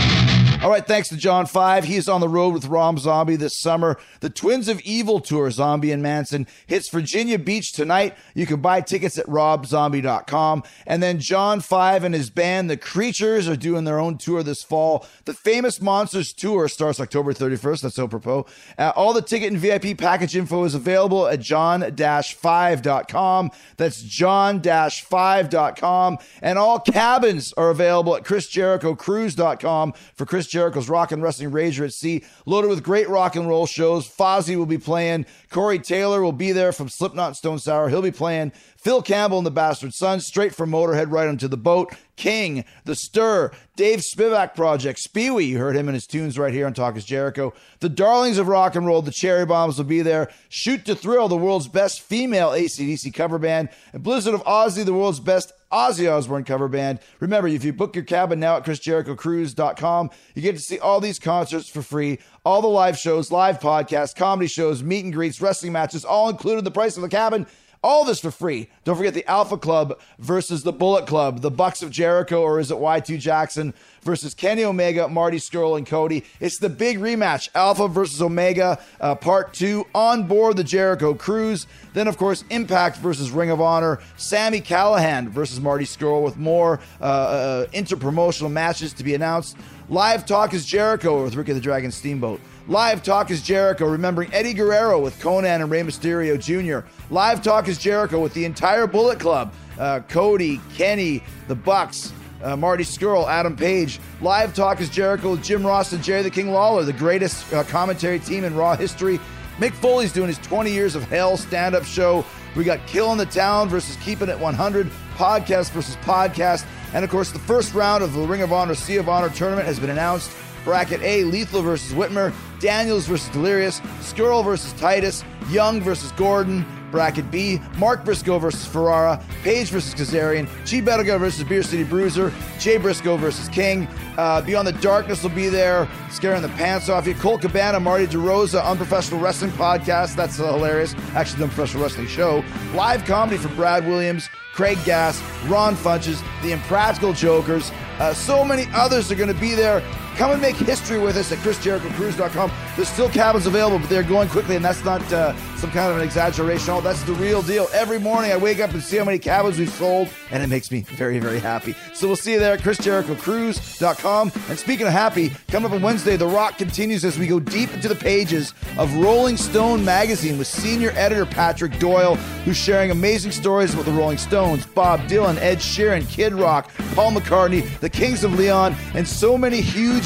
All right, thanks to John Five. He's on the road with Rob Zombie this summer. The Twins of Evil tour, Zombie and Manson, hits Virginia Beach tonight. You can buy tickets at robzombie.com. And then John Five and his band, The Creatures, are doing their own tour this fall. The Famous Monsters tour starts October 31st. That's so apropos. Uh, all the ticket and VIP package info is available at john-5.com. That's john-5.com. And all cabins are available at chrisjerichocruise.com for Chris Jericho's Rock and Wrestling Rager at Sea, loaded with great rock and roll shows. Fozzy will be playing. Corey Taylor will be there from Slipknot Stone Sour. He'll be playing. Phil Campbell and the Bastard Sons, straight from Motorhead right onto the boat. King, The Stir, Dave Spivak Project, Spewy, you heard him in his tunes right here on Talk is Jericho. The Darlings of Rock and Roll, the Cherry Bombs will be there. Shoot to Thrill, the world's best female ACDC cover band. And Blizzard of Ozzy, the world's best Ozzy Osbourne cover band. Remember, if you book your cabin now at chrisjerichocruise.com, you get to see all these concerts for free, all the live shows, live podcasts, comedy shows, meet and greets, wrestling matches, all included in the price of the cabin. All this for free. Don't forget the Alpha Club versus the Bullet Club, the Bucks of Jericho, or is it Y2 Jackson versus Kenny Omega, Marty Scurll, and Cody. It's the big rematch, Alpha versus Omega, uh, part two, on board the Jericho Cruise. Then, of course, Impact versus Ring of Honor, Sami Callihan versus Marty Scurll, with more uh, uh, interpromotional matches to be announced. Live Talk is Jericho with Ricky the Dragon Steamboat. Live Talk is Jericho, remembering Eddie Guerrero with Konnan and Rey Mysterio Jr. Live Talk is Jericho with the entire Bullet Club uh, Cody, Kenny, the Bucks, uh, Marty Scurll, Adam Page. Live Talk is Jericho with Jim Ross and Jerry the King Lawler, the greatest uh, commentary team in Raw history. Mick Foley's doing his 20 years of hell stand up show. We got Killing the Town versus Keeping It 100, podcast versus podcast. And of course, the first round of the Ring of Honor Sea of Honor tournament has been announced. Bracket A, Lethal versus Whitmer, Daniels versus Delirious, Scurll versus Titus, Young versus Gordon. Bracket B, Mark Briscoe versus Ferrara, Page versus Kazarian, G Bettiga versus Beer City Bruiser, Jay Briscoe versus King. Uh, Beyond the Darkness will be there, scaring the pants off you. Colt Cabana, Marty DeRosa, Unprofessional Wrestling Podcast. That's hilarious. Actually, the Unprofessional Wrestling Show. Live comedy for Brad Williams, Craig Gass, Ron Funches, The Impractical Jokers. Uh, so many others are going to be there. Come and make history with us at ChrisJerichoCruise.com. There's still cabins available, but they're going quickly, and that's not uh, some kind of an exaggeration. Oh, that's the real deal. Every morning I wake up and see how many cabins we've sold, and it makes me very, very happy. So we'll see you there at ChrisJerichoCruise.com. And speaking of happy, coming up on Wednesday, The Rock continues as we go deep into the pages of Rolling Stone magazine with senior editor Patrick Doyle, who's sharing amazing stories about the Rolling Stones, Bob Dylan, Ed Sheeran, Kid Rock, Paul McCartney, the Kings of Leon, and so many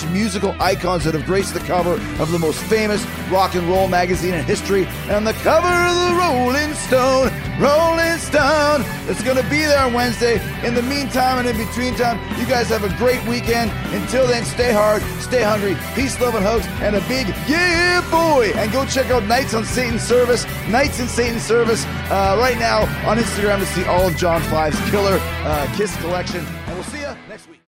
musical icons that have graced the cover of the most famous rock and roll magazine in history. And the cover of the Rolling Stone, Rolling Stone, it's going to be there on Wednesday. In the meantime and in between time, you guys have a great weekend. Until then, stay hard, stay hungry, peace, love, and hugs, and a big yeah, boy. And go check out Knights on Satan's Service, Knights in Satan's Service, uh, right now on Instagram to see all of John Five's killer uh, Kiss collection. And we'll see you next week.